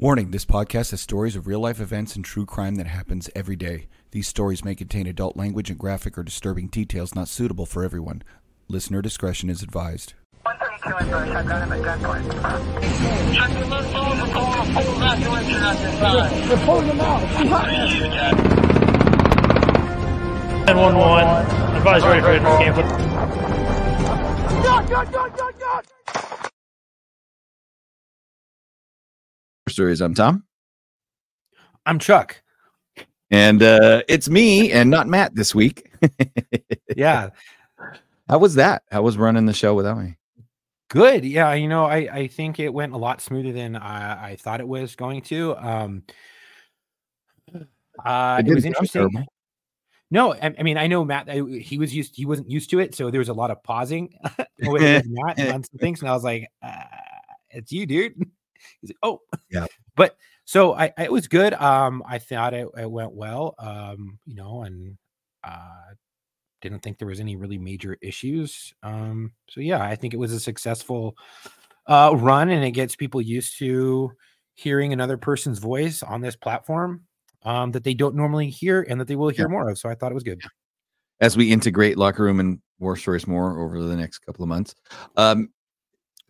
Warning this podcast has stories of real life events and true crime that happens every day. These stories may contain adult language and graphic or disturbing details not suitable for everyone. Listener discretion is advised. 132 in Bush, I've got him at gunpoint. Check pulling them out. 911. Advise ready for escape. Stories. I'm Tom, I'm Chuck. and uh, it's me and not Matt this week. Yeah, How was that? How was running the show without me? good. Yeah, you know, I I think it went a lot smoother than I, I thought it was going to. Um, uh, it, didn't was interesting. terrible. No, I, I mean, I know Matt. I, he was used. He wasn't used to it, so there was a lot of pausing with with Matt on some things, and I was like, uh, "It's you, dude." He's like, "Oh, Yeah. But so I, I it was good. Um, I thought it, it went well. Um, you know, and uh, didn't think there was any really major issues. Um, so yeah, I think it was a successful uh run, and it gets people used to hearing another person's voice on this platform um that they don't normally hear and that they will hear more of. So I thought it was good. As we integrate locker room and war stories more over the next couple of months, um,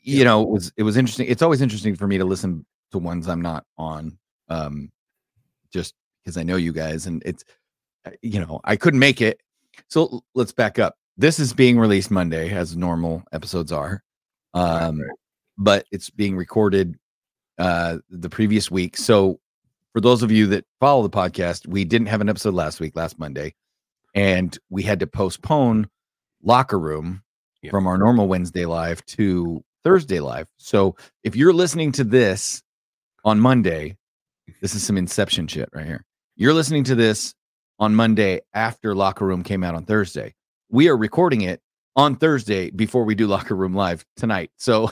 you know, it was it was interesting. It's always interesting for me to listen to ones I'm not on, um, just because I know you guys, and it's uh, you know I couldn't make it. So let's back up. This is being released Monday, as normal episodes are, um, but it's being recorded uh, the previous week. So for those of you that follow the podcast, we didn't have an episode last week, last Monday, and we had to postpone locker room Yeah. from our normal Wednesday live to Thursday live. So if you're listening to this on Monday, this is some inception shit right here. You're listening to this on Monday after locker room came out on Thursday. We are recording it on Thursday before we do locker room live tonight. So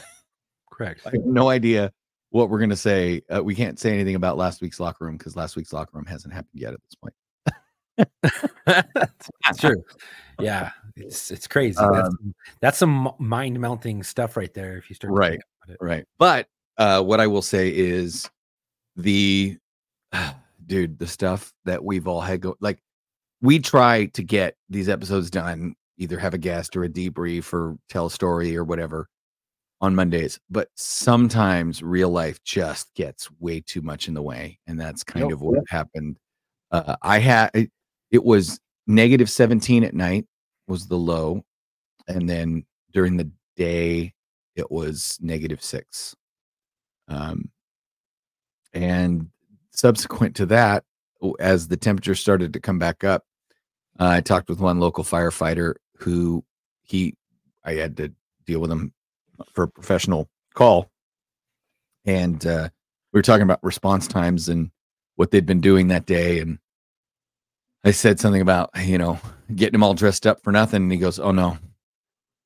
Correct. I have no idea what we're going to say. Uh, we can't say anything about last week's locker room because last week's locker room hasn't happened yet at this point. That's true. Yeah, it's it's crazy. that's, Um, that's some mind melting stuff right there. If you start, Right, about it. Right. But uh, what I will say is the dude, the stuff that we've all had go like we try to get these episodes done, either have a guest or a debrief or tell a story or whatever on Mondays. But sometimes real life just gets way too much in the way. And that's kind Yep. of what happened. Uh, I had it, it was negative 17 at night was the low. And then during the day, it was negative six. Um, and subsequent to that, as the temperature started to come back up, uh, I talked with one local firefighter who he, I had to deal with him for a professional call. And uh, we were talking about response times and what they'd been doing that day. And I said something about, you know, getting them all dressed up for nothing. And he goes, Oh, no,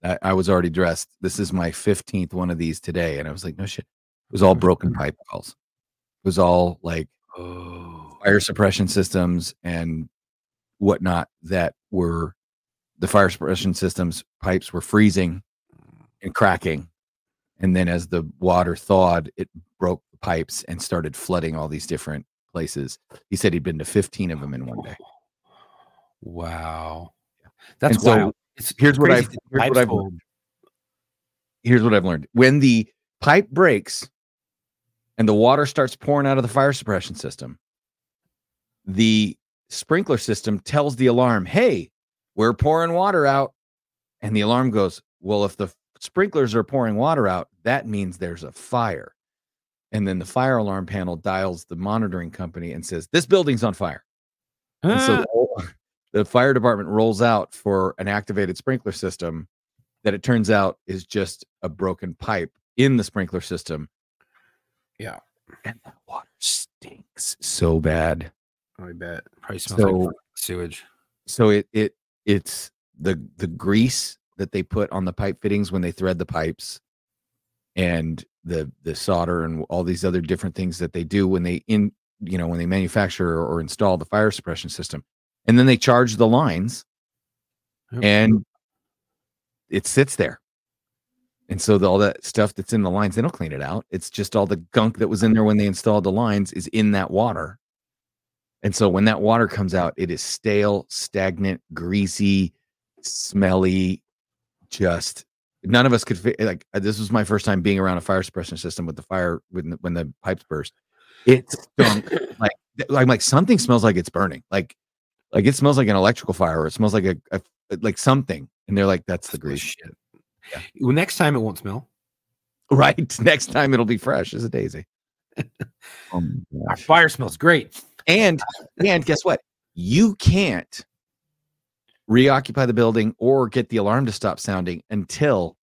I, I was already dressed. This is my 15th one of these today. And I was like, No shit. It was all broken pipe calls. It was all like Oh, fire suppression systems and whatnot that were the fire suppression systems pipes were freezing and cracking. And then as the water thawed, it broke the pipes and started flooding all these different places. He said he'd been to 15 of them in one day. Wow, that's And so. It's here's what I've- here's what I've learned. Here's what I've learned. When the pipe breaks and the water starts pouring out of the fire suppression system, the sprinkler system tells the alarm, Hey, we're pouring water out. And the alarm goes, Well, if the sprinklers are pouring water out, that means there's a fire. And then the fire alarm panel dials the monitoring company and says, This building's on fire. And so Ah, the, fire department rolls out for an activated sprinkler system that it turns out is just a broken pipe in the sprinkler system. Yeah. And that water stinks so bad. I bet probably smells like So- fucking sewage. So it it it's the the grease that they put on the pipe fittings when they thread the pipes and the the solder and all these other different things that they do when they in you know when they manufacture or install the fire suppression system and then they charge the lines Yep. and it sits there And so the, all that stuff that's in the lines, they don't clean it out. It's just all the gunk that was in there when they installed the lines is in that water. And so when that water comes out, it is stale, stagnant, greasy, smelly, just none of us could fi- like uh, this was my first time being around a fire suppression system with the fire when the, when the pipes burst. It stunk like I'm like something smells like it's burning. Like like it smells like an electrical fire or it smells like a, a like something. And they're like, that's the grease. Shit. Well, next time it won't smell. Right. Next time it'll be fresh as a daisy. Oh Our fire smells great. And and guess what? You can't reoccupy the building or get the alarm to stop sounding until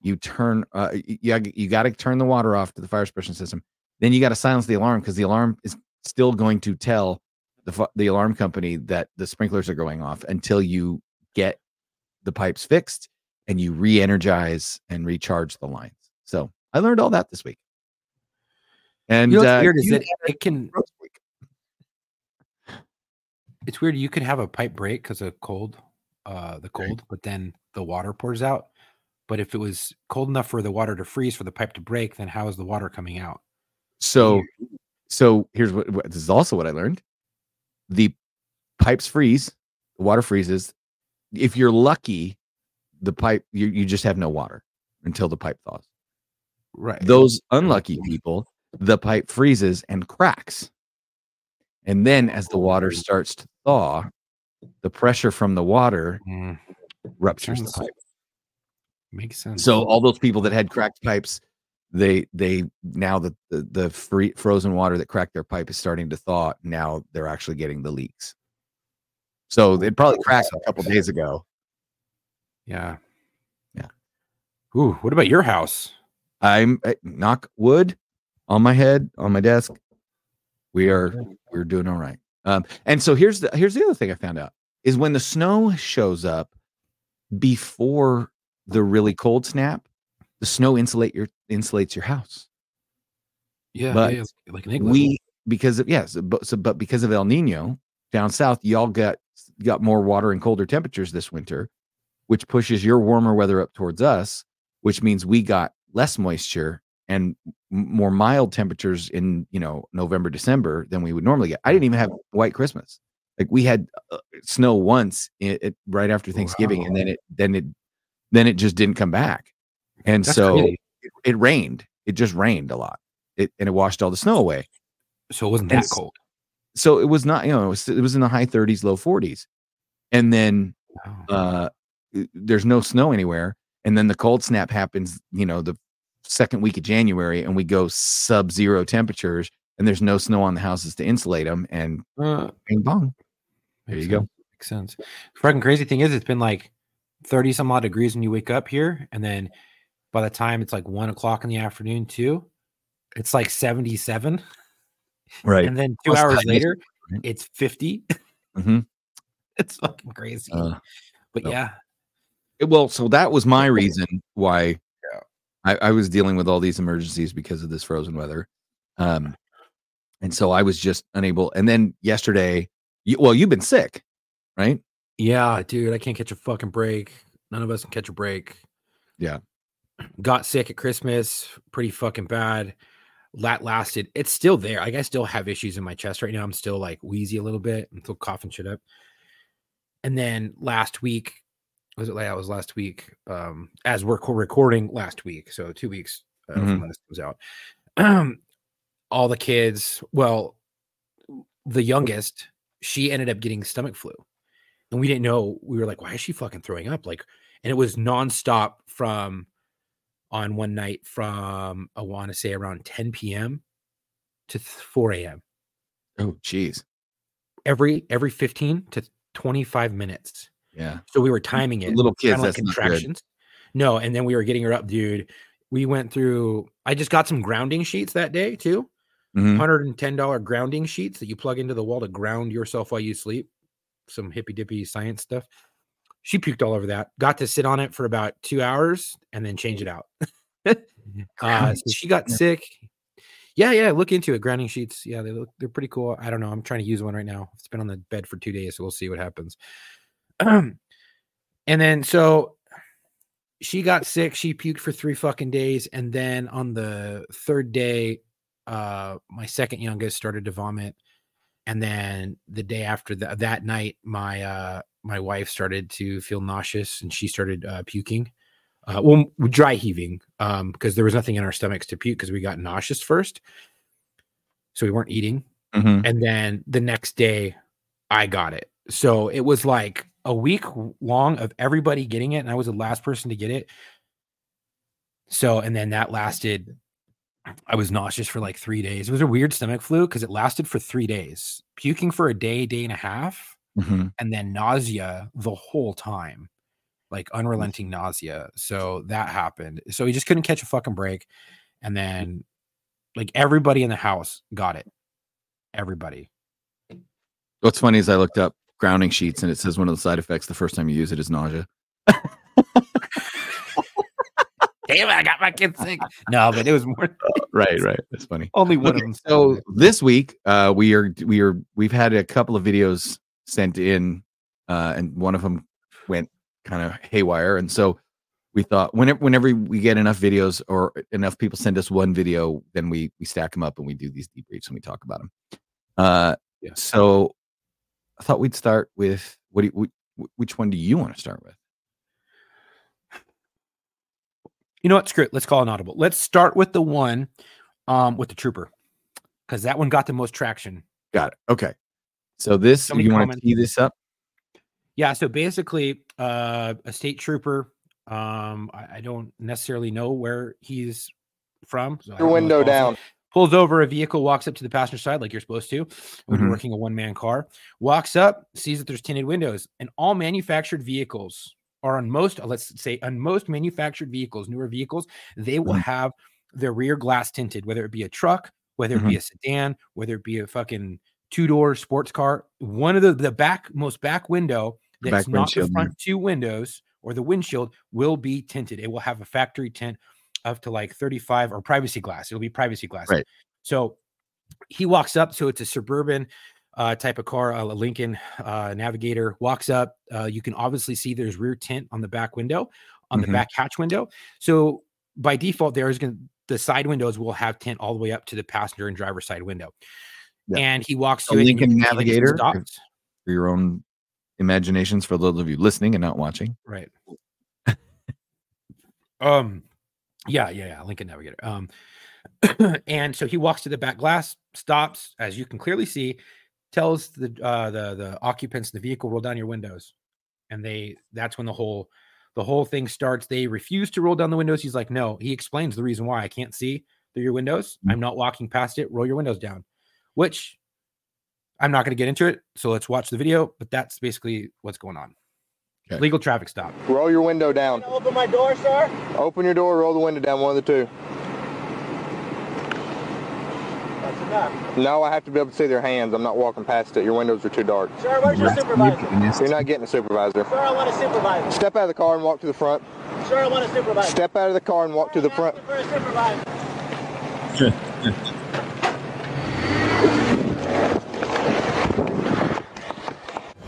you turn uh you, you got to turn the water off to the fire suppression system. Then you got to silence the alarm because the alarm is still going to tell the the alarm company that the sprinklers are going off until you get the pipes fixed and you re-energize and recharge the lines. So I learned all that this week. And You know what's uh, weird is you that it can. a roast week. It's weird. You could have a pipe break because of cold, uh, the cold, but then the water pours out. But if it was cold enough for the water to freeze for the pipe to break, then how is the water coming out? So, so here's what, what this is also what I learned: the pipes freeze, the water freezes. If you're lucky, the pipe you you just have no water until the pipe thaws. Right. Those unlucky people, the pipe freezes and cracks, and then as the water starts to thaw, the pressure from the water Mm, ruptures the pipe. makes sense. So all those people that had cracked pipes, they they now the the, the free frozen water that cracked their pipe is starting to thaw. Now they're actually getting the leaks. So it probably cracked a couple days ago. yeah. Yeah. Ooh, what about your house? I'm eh, knock wood on my head on my desk. We are we're doing all right. Um, and so here's the here's the other thing I found out is when the snow shows up before the really cold snap, the snow insulate your insulates your house. Yeah, But yeah, like an we because of yes but so but because of el nino down south y'all got got more water and colder temperatures this winter which pushes your warmer weather up towards us which means we got less moisture and more mild temperatures in you know november december than we would normally get. I didn't even have white christmas. Like we had uh, snow once i it, right after thanksgiving and then it then it then it just didn't come back and That's so it, it rained. It just rained a lot. It, and it washed all the snow away. So it wasn't that cold. so it was not you know it was, it was in the high 30s low 40s and then Wow. uh there's no snow anywhere. And then the cold snap happens you know the second week of january and we go sub zero temperatures and there's no snow on the houses to insulate them and Uh, bing bong. There you go. Makes sense. Fucking crazy thing is, it's been like thirty some odd degrees when you wake up here, and then by the time it's like one o'clock in the afternoon, too, it's like seventy-seven, right and then two Plus hours later, it's fifty. hmm it's fucking crazy. Uh, but no. yeah, well so that was my reason why Yeah. I, I was dealing with all these emergencies because of this frozen weather um and so i was just unable and then yesterday you, well you've been sick right yeah, dude, I can't catch a fucking break. None of us can catch a break. Yeah. Got sick at Christmas, pretty fucking bad. That lasted. It's still there. Like I still have issues in my chest right now. I'm still like wheezy a little bit. I'm still coughing shit up. And then last week, was it like that was last week? Um, as we're co- recording last week, so two weeks uh, Mhm. from when this comes out. Um, all the kids. Well, the youngest, she ended up getting stomach flu, and we didn't know. We were like, "Why is she fucking throwing up?" Like, and it was nonstop from on one night from I want to say around 10 p.m. to 4 a.m. oh jeez every every 15 to 25 minutes. yeah So we were timing it. little kids not good No, and then we were getting her up, dude. We went through. I just got some grounding sheets that day too. Mhm. $110 grounding sheets that you plug into the wall to ground yourself while you sleep. Some hippy dippy science stuff. She puked all over that. Got to sit on it for about two hours and then change it out. uh, so she got sick. Yeah, yeah. Look into it. Grounding sheets. Yeah, they look they're pretty cool. I don't know. I'm trying to use one right now. It's been on the bed for two days, so we'll see what happens. and then so she got sick. She puked for three fucking days, and then on the third day, uh, my second youngest started to vomit, and then the day after that, that night, my uh, my wife started to feel nauseous, and she started uh, puking. Uh, well, dry heaving, um, because there was nothing in our stomachs to puke because we got nauseous first, so we weren't eating. Mhm. And then the next day, I got it. So it was like a week long of everybody getting it, and I was the last person to get it. So, and then that lasted. I was nauseous for like three days. It was a weird stomach flu because it lasted for three days, puking for a day, day and a half, Mhm. and then nausea the whole time, like unrelenting nausea. So that happened. So he just couldn't catch a fucking break. And then, like, everybody in the house got it. Everybody. What's funny is I looked up grounding sheets and it says one of the side effects the first time you use it is nausea. Damn it, I got my kids sick. No, but it was more Right, right. That's funny. only one Okay, of them. so this week uh we are we are we've had a couple of videos sent in uh and one of them went kind of haywire and so we thought whenever whenever we get enough videos or enough people send us one video then we we stack them up and we do these debriefs and we talk about them uh Yeah. so i thought we'd start with what do you, which one do you want to start with you know what? Screw it. Let's call an audible. Let's start with the one um with the trooper. Because that one got the most traction. got it okay so this So many you want to comments. tee this up Yeah, so basically, uh, a state trooper. Um, I, I don't necessarily know where he's from. so Your don't know his window down. Pulls over a vehicle, walks up to the passenger side like you're supposed to when you're Mhm. working a one man car. Walks up, sees that there's tinted windows, and all manufactured vehicles are on most, let's say, on most manufactured vehicles, newer vehicles, they will Mhm. have their rear glass tinted, whether it be a truck, whether it be a sedan, whether it be a fucking two door sports car. One of the the back most back window that's back not the front two windows or the windshield will be tinted. It will have a factory tint up to like 35 or privacy glass. It'll be privacy glass. Right. So he walks up. So it's a suburban uh, type of car, a Lincoln uh, Navigator. Walks up. Uh, you can obviously see there's rear tint on the back window, on the Mhm. back hatch window. So by default, there is going to the side windows will have tint all the way up to the passenger and driver side window. Yeah. And he walks A to it. and you Lincoln can see that he Navigator? for your own imaginations for those of you listening and not watching Right. um yeah, yeah, yeah, Lincoln Navigator. Um and so he walks to the back glass, stops, as you can clearly see, tells the uh the the occupants in the vehicle roll down your windows. And they that's when the whole the whole thing starts. They refuse to roll down the windows. He's like, "No." He explains the reason why I can't see through your windows. Mm. I'm not walking past it. Roll your windows down. Which I'm not going to get into it. So let's watch the video, but that's basically what's going on. Okay. Legal traffic stop. Roll your window down. Open my door, sir. Open your door, roll the window down, one of the two. That's enough. No, I have to be able to see their hands. I'm not walking past it. Your windows are too dark. Sir, where's your supervisor? You're not getting a supervisor. Sir, I want a supervisor. Step out of the car and walk to the front. Sir, I want a supervisor. Step out of the car and walk to the front. For a supervisor.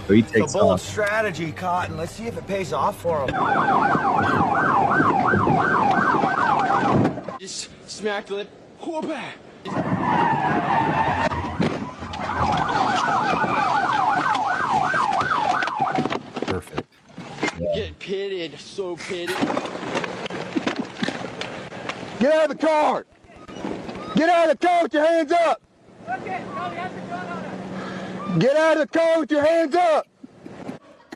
So he It's takes a bold off strategy, Cotton. Let's see if it pays off for him. Just smack the lip. Whoopah! Perfect. Get pitted, so pitted. Get out of the car! Get out of the car with your hands up! Oh, Get out of the car with your hands up!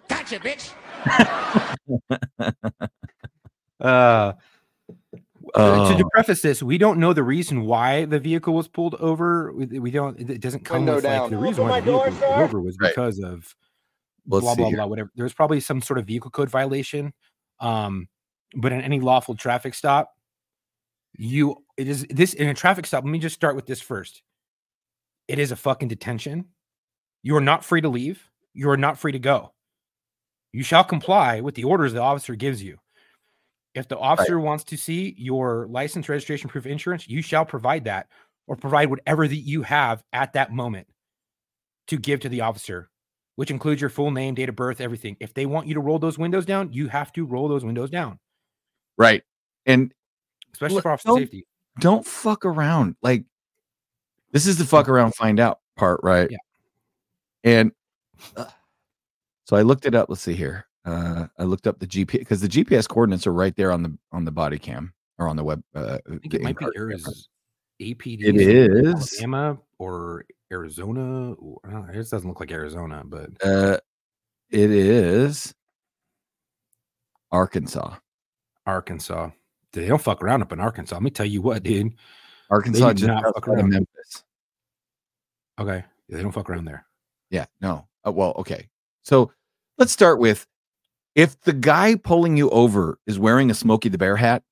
Gotcha, bitch! Uh, to, Oh. to preface this, we don't know the reason why the vehicle was pulled over. We, we don't. It doesn't come Window with like down. the reason why the my vehicle door, was pulled over was Right. because of Let's blah blah here. blah. Whatever. There was probably some sort of vehicle code violation. Um, but in any lawful traffic stop, you it is this in a traffic stop. Let me just start with this first. It is a fucking detention. You are not free to leave. You are not free to go. You shall comply with the orders the officer gives you. If the officer wants to see your license, registration, proof of insurance, you shall provide that or provide whatever that you have at that moment to give to the officer, which includes your full name, date of birth, everything. If they want you to roll those windows down, you have to roll those windows down. right. And especially Look, for officer don't- safety. don't fuck around. Like this is the fuck around find out part, right? Yeah. And uh, so I looked it up. Let's see here. Uh, I looked up the GPS because the GPS coordinates are right there on the on the body cam or on the web. Uh, I think it might be Arizona. APD. It is. Alabama or Arizona. Uh, it doesn't look like Arizona, but Uh, it is Arkansas. Arkansas. They don't fuck around up in Arkansas. Let me tell you what, dude. Arkansas do just not fuck around. Memphis. Okay, yeah, they don't fuck around there. Yeah, no. Uh, well, okay. So let's start with if the guy pulling you over is wearing a Smokey the Bear hat,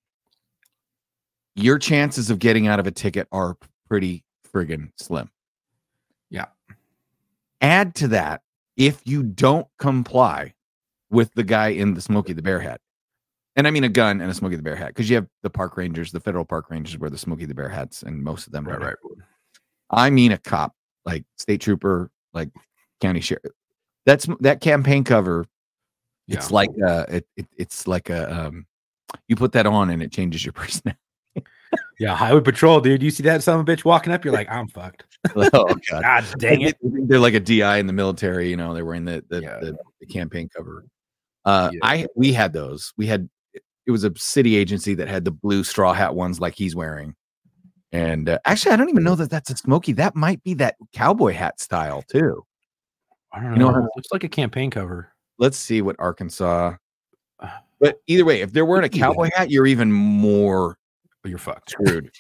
your chances of getting out of a ticket are pretty friggin' slim. Yeah. Add to that if you don't comply with the guy in the Smokey the Bear hat. And I mean a gun and a Smokey the Bear hat because you have the park rangers, the federal park rangers wear the Smokey the Bear hats, and most of them Right, right. I mean a cop, like state trooper, like county sheriff. That's that campaign cover. It's like uh it, it it's like a um you put that on and it changes your personality. Yeah, highway patrol, dude. You see that son of a bitch walking up, you're like, I'm fucked. oh god. God dang it. They're like a DI in the military, you know, they're wearing the the, Yeah. the, the campaign cover. Uh Yeah. I we had those. We had it was a city agency that had the blue straw hat ones like he's wearing. And uh, actually I don't even know that that's a Smokey. That might be that cowboy hat style too. I don't You know know. how- looks like a campaign cover. let's see what Arkansas. Uh, But either way, if they're wearing a cowboy hat, you're even more Oh, you're fucked. screwed.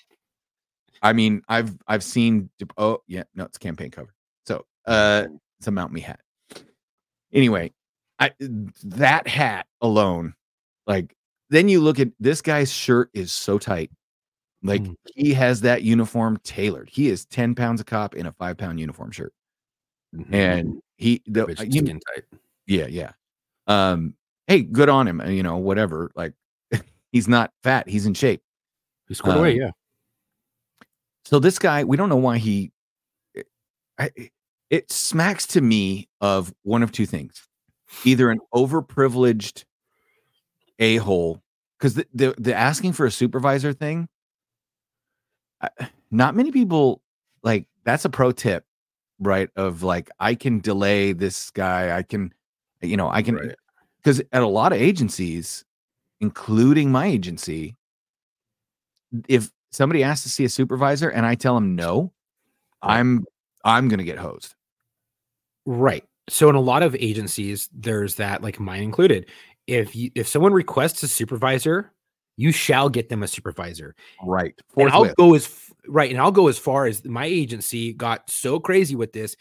I mean, I've I've seen. Oh yeah, no, it's campaign cover. So uh, it's a Mountie hat. Anyway, I that hat alone, like then you look at this guy's shirt is so tight. Like Mm. he has that uniform tailored. He is 10 pounds a cop in a five pound uniform shirt. Mhm. And he the uh, you- yeah, yeah. Um, hey, good on him. You know, whatever. Like, he's not fat. He's in shape. He scored away, um, yeah. So this guy, we don't know why he. I, it smacks to me of one of two things: either an overprivileged a hole, because the, the the asking for a supervisor thing. Not many people like that's a pro tip, right? Of like, I can delay this guy. I can, you know, I can Right. because at a lot of agencies, including my agency, if somebody asks to see a supervisor and I tell them no, I'm I'm gonna get hosed. Right. So in a lot of agencies, there's that, like mine included. If you if someone requests a supervisor, you shall get them a supervisor. Right. And I'll go as right, and I'll go as far as my agency got so crazy with this.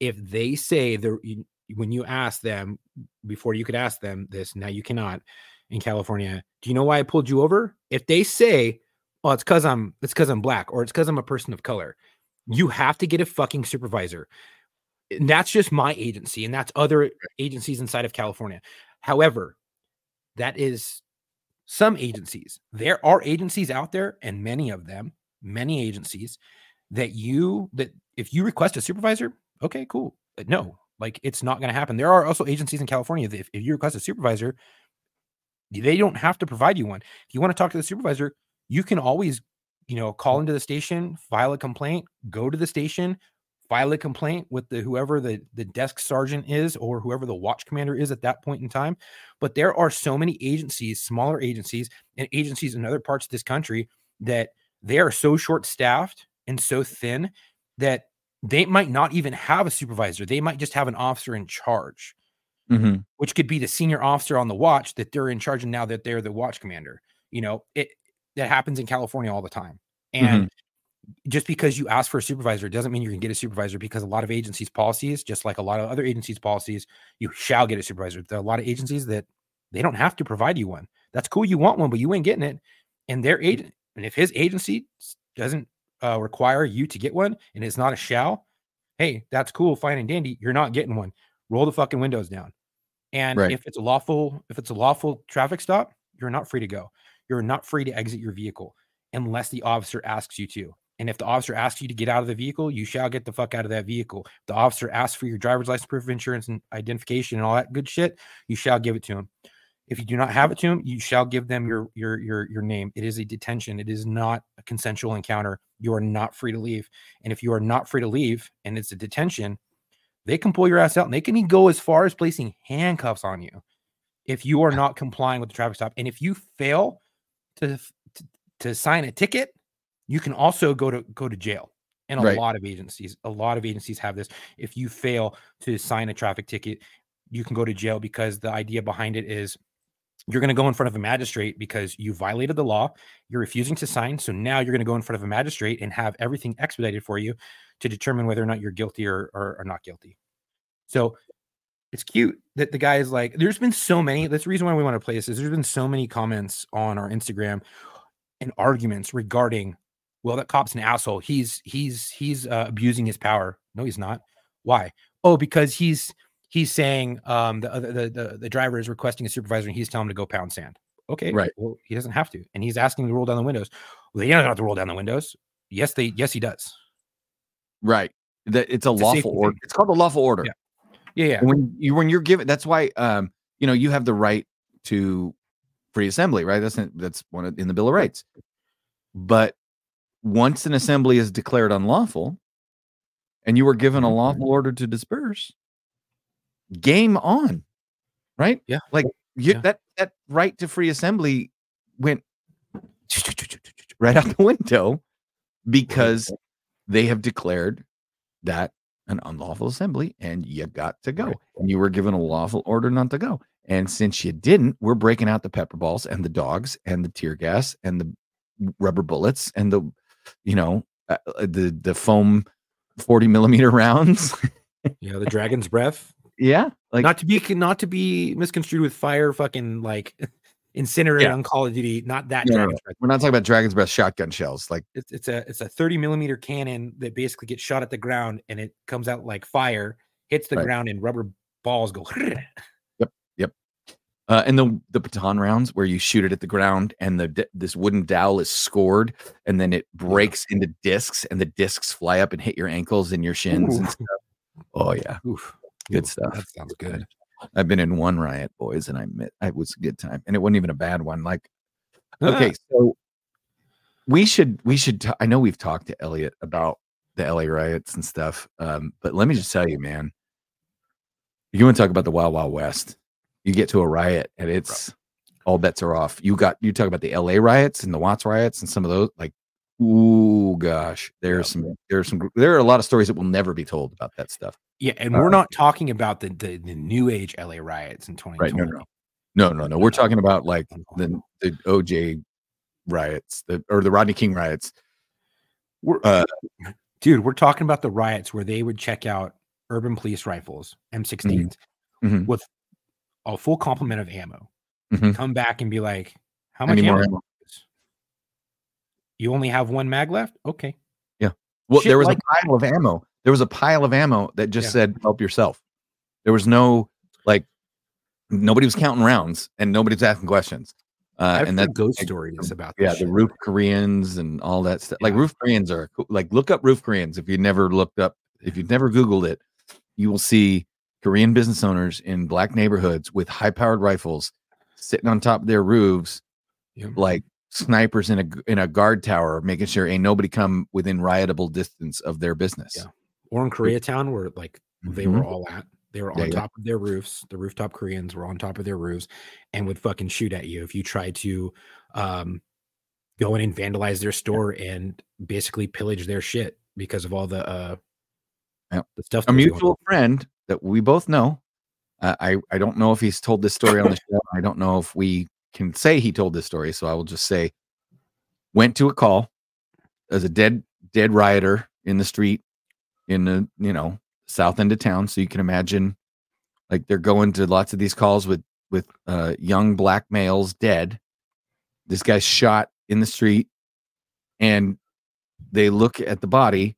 If they say the you- when you ask them before you could ask them this, now you cannot in California. Do you know why I pulled you over? If they say, "Oh, it's because I'm it's because I'm black," or "It's because I'm a person of color," you have to get a fucking supervisor. And that's just my agency, and that's other agencies inside of California. However, that is some agencies. There are agencies out there, and many of them, many agencies that you that if you request a supervisor, okay, cool. But no, like it's not going to happen. There are also agencies in California that if, if you request a supervisor, they don't have to provide you one. If you want to talk to the supervisor, you can always, you know, call into the station, file a complaint, go to the station, file a complaint with the whoever the the desk sergeant is or whoever the watch commander is at that point in time. But there are so many agencies, smaller agencies, and agencies in other parts of this country that they are so short staffed and so thin that they might not even have a supervisor. They might just have an officer in charge, Mhm. which could be the senior officer on the watch that they're in charge and now that they're the watch commander. You know, it that happens in California all the time. And just because you ask for a supervisor doesn't mean going to get a supervisor because a lot of agencies' policies, just like a lot of other agencies' policies, you shall get a supervisor. There are a lot of agencies that they don't have to provide you one. That's cool. You want one, but you ain't getting it. And their agent, and if his agency doesn't uh, require you to get one and it's not a shall, hey, that's cool, fine and dandy. You're not getting one. Roll the fucking windows down. And Right. if it's a lawful, if it's a lawful traffic stop, you're not free to go. You're not free to exit your vehicle unless the officer asks you to. And if the officer asks you to get out of the vehicle, you shall get the fuck out of that vehicle. If the officer asks for your driver's license, proof of insurance, and identification, and all that good shit, you shall give it to him. If you do not have it to them, you shall give them your your your your name. It is a detention. It is not a consensual encounter. You are not free to leave. And if you are not free to leave and it's a detention, they can pull your ass out and they can even go as far as placing handcuffs on you if you are not complying with the traffic stop. And if you fail to to, to sign a ticket, you can also go to go to jail. And a Right. lot of agencies, a lot of agencies have this. If you fail to sign a traffic ticket, you can go to jail because the idea behind it is you're going to go in front of a magistrate because you violated the law. You're refusing to sign. So now you're going to go in front of a magistrate and have everything expedited for you to determine whether or not you're guilty or, or, or not guilty. So it's cute that the guy is like, there's been so many. That's the reason why we want to play this is there's been so many comments on our Instagram and arguments regarding, well, that cop's an asshole. He's he's he's uh, abusing his power. No, he's not. Why? Oh, because he's he's saying um the the, the the driver is requesting a supervisor and he's telling him to go pound sand. Okay, Right. Well, he doesn't have to, and he's asking him to roll down the windows. Well, they don't have to roll down the windows. Yes, they yes he does. Right. That it's a It's lawful safety order. thing. It's called a lawful order. Yeah. Yeah, yeah. When you when you're given that's why um you know you have the right to free assembly, right? That's that's one of, in the Bill of Rights. But once an assembly is declared unlawful and you were given Mm-hmm. a lawful order to disperse, game on. Right? Yeah. Like you, Yeah. that that right to free assembly went right out the window because they have declared that an unlawful assembly and you got to go. Right. And you were given a lawful order not to go. And since you didn't, we're breaking out the pepper balls and the dogs and the tear gas and the rubber bullets and the, you know, uh, uh, the the foam 40 millimeter rounds. Yeah, the dragon's breath. Yeah. Like, not to be not to be misconstrued with fire fucking like incinerated Yeah. on Call of Duty. Not that No, no, no. we're not talking about Dragon's Breath shotgun shells. Like, It's, it's a it's a 30 millimeter cannon that basically gets shot at the ground and it comes out like fire, hits the Right. ground, and rubber balls go. Yep, yep. Uh, and the the baton rounds where you shoot it at the ground and the this wooden dowel is scored and then it breaks into discs and the discs fly up and hit your ankles and your shins and stuff. Oh yeah, Oof. Good Ooh, stuff. That sounds good. I've been in one riot, boys, and I met, it was a good time, and it wasn't even a bad one. Like, okay, so we should we should. ta- I know we've talked to Elliot about the LA riots and stuff, um, but let me just tell you, man, you want to talk about the Wild Wild West? You get to a riot, and it's all bets are off. You got you talk about the LA riots and the Watts riots and some of those, like. Ooh, gosh, there's some, there's some, there are a lot of stories that will never be told about that stuff. Yeah, and Uh, we're not talking about the, the the new age LA riots in 2020. Right, no, no. No, no, no. We're talking about like the the OJ riots, the or the Rodney King riots. We're, Uh, dude, we're talking about the riots where they would check out urban police rifles, M16s, Mhm. with a full complement of ammo. Mhm. Come back and be like, "How much more ammo? You only have one mag left? Okay, Yeah. Well, Shit there was like a pile of ammo. There was a pile of ammo that just Yeah. said "help yourself." There was no like nobody was counting rounds and nobody was asking questions. Uh, and that ghost like, stories about yeah, the roof Koreans and all that stuff. Like roof Koreans are like look up roof Koreans if you never looked up if you've never Googled it, you will see Korean business owners in black neighborhoods with high powered rifles sitting on top of their roofs Yeah. like snipers in a in a guard tower, making sure ain't nobody come within riotable distance of their business. Yeah. or in Koreatown where like they were all at. They were on Yeah, yeah. top of their roofs. The rooftop Koreans were on top of their roofs and would fucking shoot at you if you tried to um go in and vandalize their store and basically pillage their shit because of all the uh Yeah. the stuff A that was going mutual friend that we both know. Uh, I I don't know if he's told this story on the show. I don't know if we can say he told this story, so I will just say went to a call as a dead dead rioter in the street in the you know south end of town. So you can imagine like they're going to lots of these calls with with uh, young black males dead. This guy's shot in the street, and they look at the body,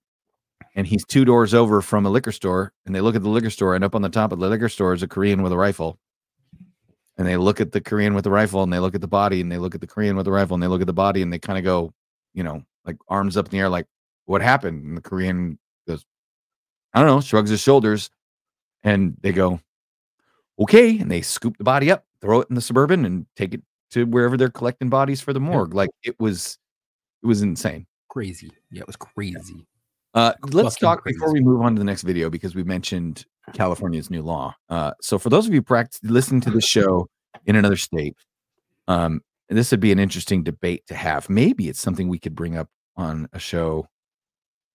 and he's two doors over from a liquor store, and they look at the liquor store, and up on the top of the liquor store is a Korean with a rifle. And they look at the Korean with the rifle, and they look at the body, and they look at the Korean with the rifle, and they look at the body, and they kind of go, you know, like arms up in the air, like, what happened? And the Korean goes, I don't know, shrugs his shoulders, and they go, okay. And they scoop the body up throw it in the suburban and take it to wherever they're collecting bodies for the morgue. Like it was, it was insane. Crazy. Yeah, it was crazy. Uh, let's talk before we move on to the next video because we mentioned California's new law. Uh, so for those of you practice listening to the show in another state, um, this would be an interesting debate to have. Maybe it's something we could bring up on a show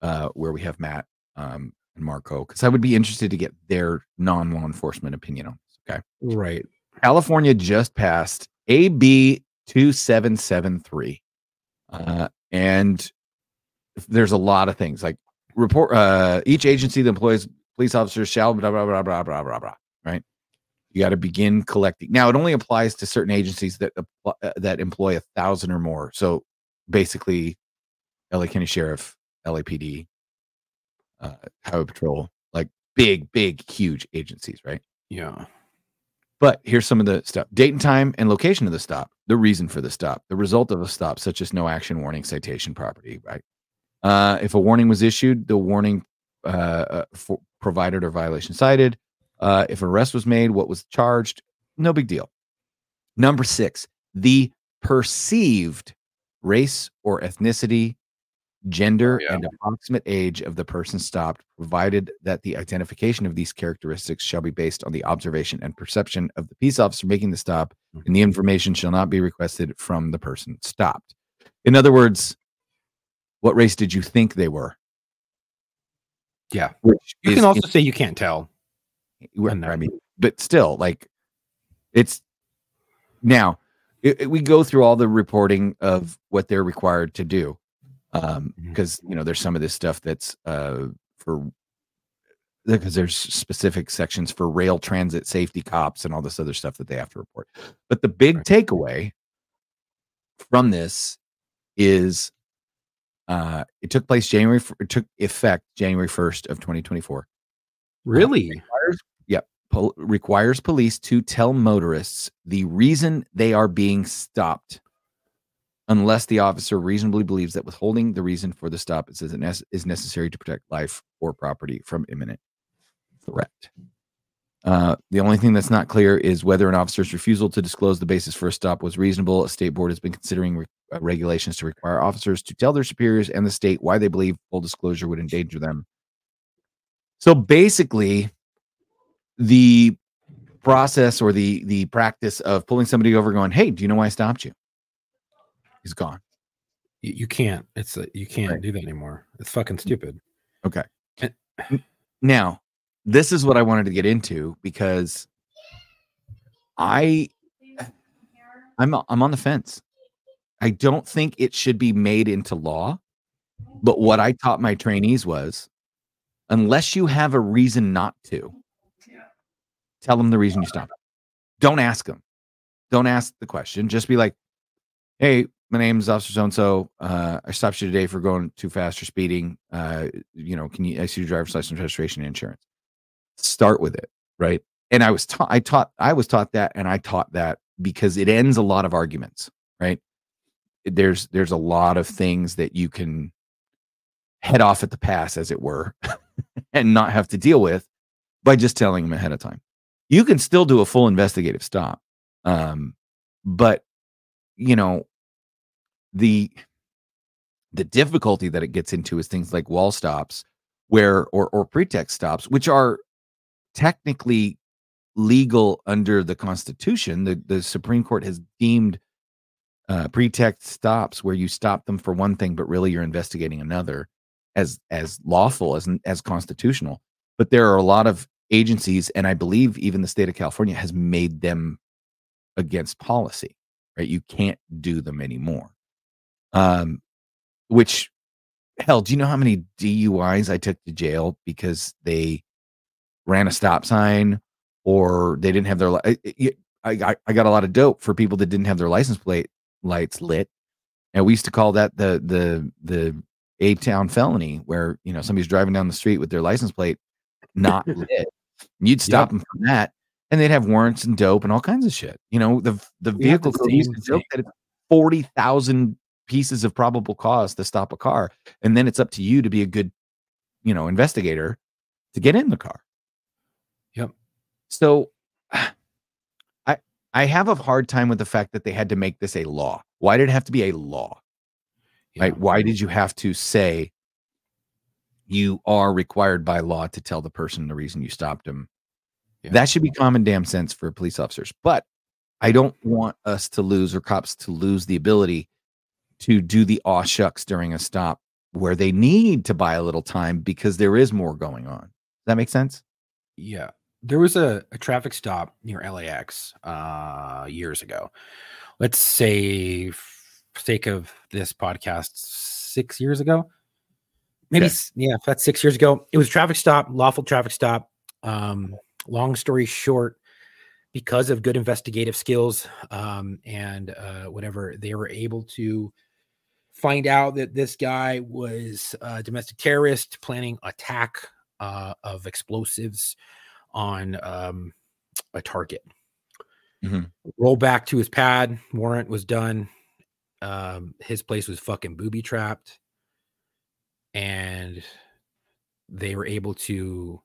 uh, where we have Matt um, and Marco because I would be interested to get their non-law enforcement opinion on this. Okay. Right. California just passed AB 2773. Uh, and there's a lot of things like report uh each agency that employs police officers shall blah blah blah blah blah blah blah right? You got to begin collecting. Now it only applies to certain agencies that uh, that employ a thousand or more. So basically la county sheriff lapd uh highway patrol like big big huge agencies right? Yeah. but here's some of the stuff. Date and time and location of the stop, the reason for the stop, the result of a stop, such as no action warning, citation, property, right? Uh, if a warning was issued, the warning uh, uh, for provided or violation cited. Uh, if an arrest was made, what was charged, no big deal. Number six, the perceived race or ethnicity, gender, and approximate age of the person stopped, provided that the identification of these characteristics shall be based on the observation and perception of the peace officer making the stop, and the information shall not be requested from the person stopped. In other words, what race did you think they were? Yeah. Which You can also say you can't tell. I mean, but still, like, it's now it, it- we go through all the reporting of what they're required to do, um, because you know there's some of this stuff that's uh for because there's specific sections for rail transit safety cops and all this other stuff that they have to report. But the big Right. takeaway from this is uh it took place January it took effect January 1st of 2024 Really? requires, yep, pol- requires police to tell motorists the reason they are being stopped, unless the officer reasonably believes that withholding the reason for the stop is, is nece- is necessary to protect life or property from imminent threat. Uh, the only thing that's not clear is whether an officer's refusal to disclose the basis for a stop was reasonable. A state board has been considering re- uh, Uh, regulations to require officers to tell their superiors and the state why they believe full disclosure would endanger them. So basically, the process or the the practice of pulling somebody over, going, "Hey, do you know why I stopped you?" Is gone. You, you can't. It's a, you can't Right. do that anymore. It's fucking mm. stupid. Okay. Now, this is what I wanted to get into because I I'm I'm on the fence. I don't think it should be made into law. But what I taught my trainees was unless you have a reason not to, tell them the reason you stopped. Don't ask them. Don't ask the question. Just be like, hey, my name's Officer So and so. I stopped you today for going too fast or speeding. Uh, you know, can you? I see your driver's license, registration, insurance. Start with it, right? And I was taught. I taught. I was taught that, and I taught that because it ends a lot of arguments, right? There's there's a lot of things that you can head off at the pass, as it were, and not have to deal with by just telling them ahead of time. You can still do a full investigative stop, um, but you know the the difficulty that it gets into is things like wall stops where or or pretext stops which are technically legal under the constitution the the supreme court has deemed uh pretext stops where you stop them for one thing but really you're investigating another as as lawful as as constitutional. But there are a lot of agencies and i believe even the state of california has made them against policy right? You can't do them anymore. Um which hell do you know how many duis i took to jail because they ran a stop sign or they didn't have their I, I, I- I got a lot of dope for people that didn't have their license plate lights lit. And we used to call that the the the a town felony where you know somebody's driving down the street with their license plate not lit. And you'd stop them from that and they'd have warrants and dope and all kinds of shit. You know the the We vehicle code used to joke that it's 40,000 pieces of probable cause to stop a car and then it's up to you to be a good you know investigator to get in the car. Yep. so i have a hard time with the fact that they had to make this a law. Why did it have to be a law? Yeah. Right? Why did you have to say you are required by law to tell the person the reason you stopped him? Yeah. That should be common damn sense for police officers. But I don't want us to lose or cops to lose the ability to do the aw shucks during a stop where they need to buy a little time because there is more going on. Does that make sense? Yeah. There was a, a traffic stop near LAX uh years ago. Let's say sake of this podcast 6 years ago. Maybe Okay. yeah, that's 6 years ago. It was a traffic stop, lawful traffic stop. Um long story short because of good investigative skills um and uh whatever they were able to find out that this guy was a domestic terrorist planning attack uh, of explosives on um, a target. Mhm. Roll back to his pad. Warrant was done. Um, his place was fucking booby trapped, and they were able to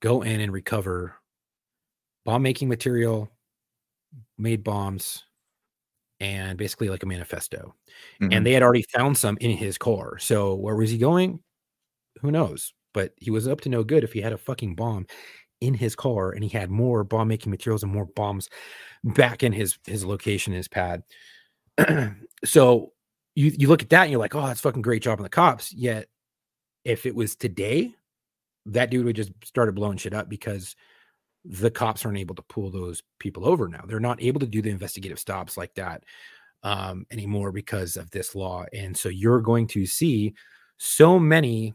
go in and recover bomb making material, made bombs, and basically like a manifesto Mhm. and they had already found some in his car. So where was he going? Who knows? But he was up to no good if he had a fucking bomb in his car and he had more bomb making materials and more bombs back in his his location, his pad. so you you look at that and you're like, oh, that's fucking great job on the cops. Yet if it was today, that dude would just started blowing shit up because the cops aren't able to pull those people over now. They're not able to do the investigative stops like that um, anymore because of this law. And so you're going to see so many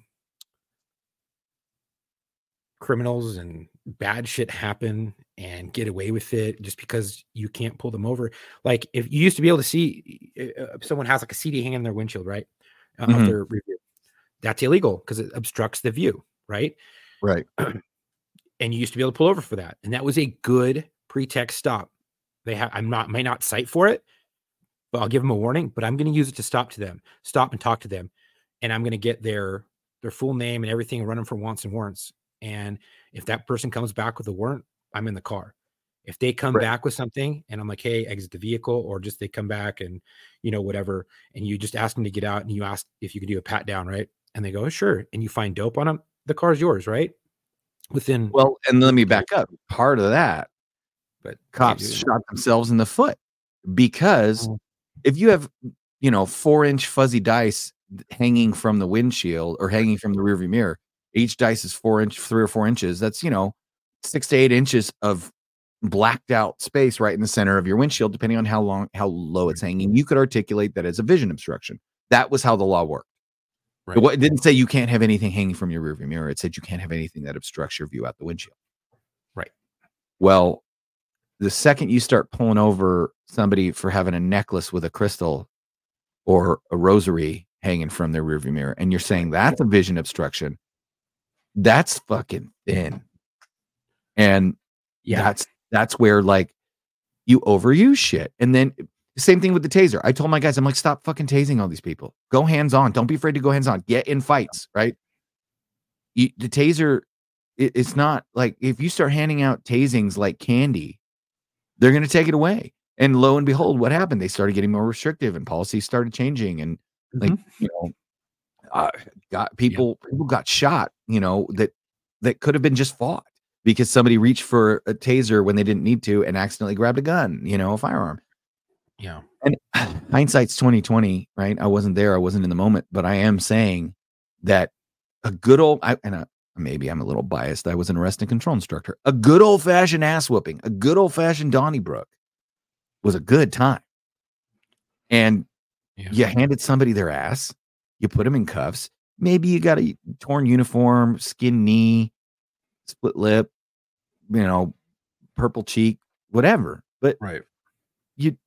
criminals and bad shit happen and get away with it just because you can't pull them over. Like if you used to be able to see uh, if someone has like a CD hanging in their windshield, right? Uh, Mhm. Their review, that's illegal because it obstructs the view, right? Right. and you used to be able to pull over for that and that was a good pretext stop they have i'm not might not cite for it but i'll give them a warning but i'm going to use it to stop to them stop and talk to them and i'm going to get their their full name and everything and run them for wants and warrants and if that person comes back with a warrant i'm in the car if they come Right. back with something and i'm like hey exit the vehicle or just they come back and you know whatever and you just ask them to get out and you ask if you can do a pat down right and they go oh, sure and you find dope on them the car's yours right within Well, and let me back up. Part of that, but cops shot themselves in the foot because Oh. if you have, you know, four inch fuzzy dice hanging from the windshield or hanging from the rearview mirror, each dice is four inch, three or four inches. That's, you know, six to eight inches of blacked out space right in the center of your windshield, depending on how long, how low it's hanging. You could articulate that as a vision obstruction. That was how the law worked. Right. It It didn't say you can't have anything hanging from your rearview mirror. It said you can't have anything that obstructs your view out the windshield. Right. Well, the second you start pulling over somebody for having a necklace with a crystal or a rosary hanging from their rearview mirror, and you're saying that's a vision obstruction, that's fucking thin. And yeah that's that's where like you overuse shit. And then same thing with the taser. I told my guys, I'm like, stop fucking tasing all these people. Go hands on. Don't be afraid to go hands on. Get in fights, right? You, the taser, it, it's not like if you start handing out tasings like candy, they're going to take it away. And lo and behold, what happened? They started getting more restrictive, and policies started changing. And like mm-hmm. you know, uh, got people people got shot. You know that that could have been just fought because somebody reached for a taser when they didn't need to and accidentally grabbed a gun. You know, a firearm. yeah And hindsight's 2020, right? I wasn't there, I wasn't in the moment, but I am saying that a good old I, and uh maybe I'm a little biased. I was an arrest and control instructor. A good old fashioned ass whooping, a good old fashioned Donnybrook was a good time. And Yeah. you handed somebody their ass, you put them in cuffs. Maybe you got a torn uniform, skin knee, split lip, you know, purple cheek, whatever. But right you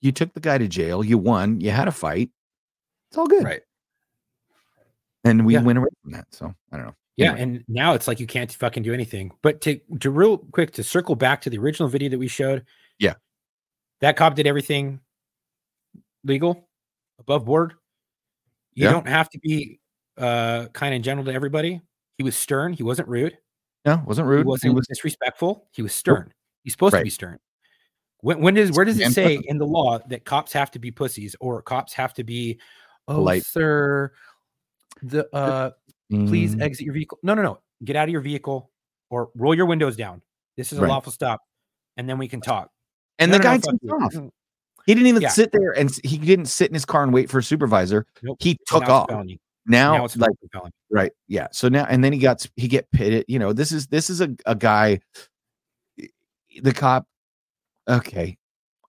you took the guy to jail, you won, you had a fight. It's all good. right And we Yeah. went away from that. So I don't know. yeah Anyway. and now it's like you can't fucking do anything but to to real quick to circle back to the original video that we showed Yeah. that cop did everything legal above board you Yeah. don't have to be uh kind and gentle to everybody he was stern he wasn't rude No, wasn't rude. he wasn't He was disrespectful he was stern he's supposed to be stern When, when does where does it say in the law that cops have to be pussies or cops have to be, oh sir, the uh please Mm, exit your vehicle. No, no, no. Get out of your vehicle or roll your windows down. This is a Right. lawful stop, and then we can talk. and No, the no, no, guy you. off. He didn't even Yeah. sit there and he didn't sit in his car and wait for a supervisor. Nope. He took now off. felony. Now, Now it's like right, yeah. So now and then he got he get pitted. You know, this is this is a, a guy. The cop. Okay,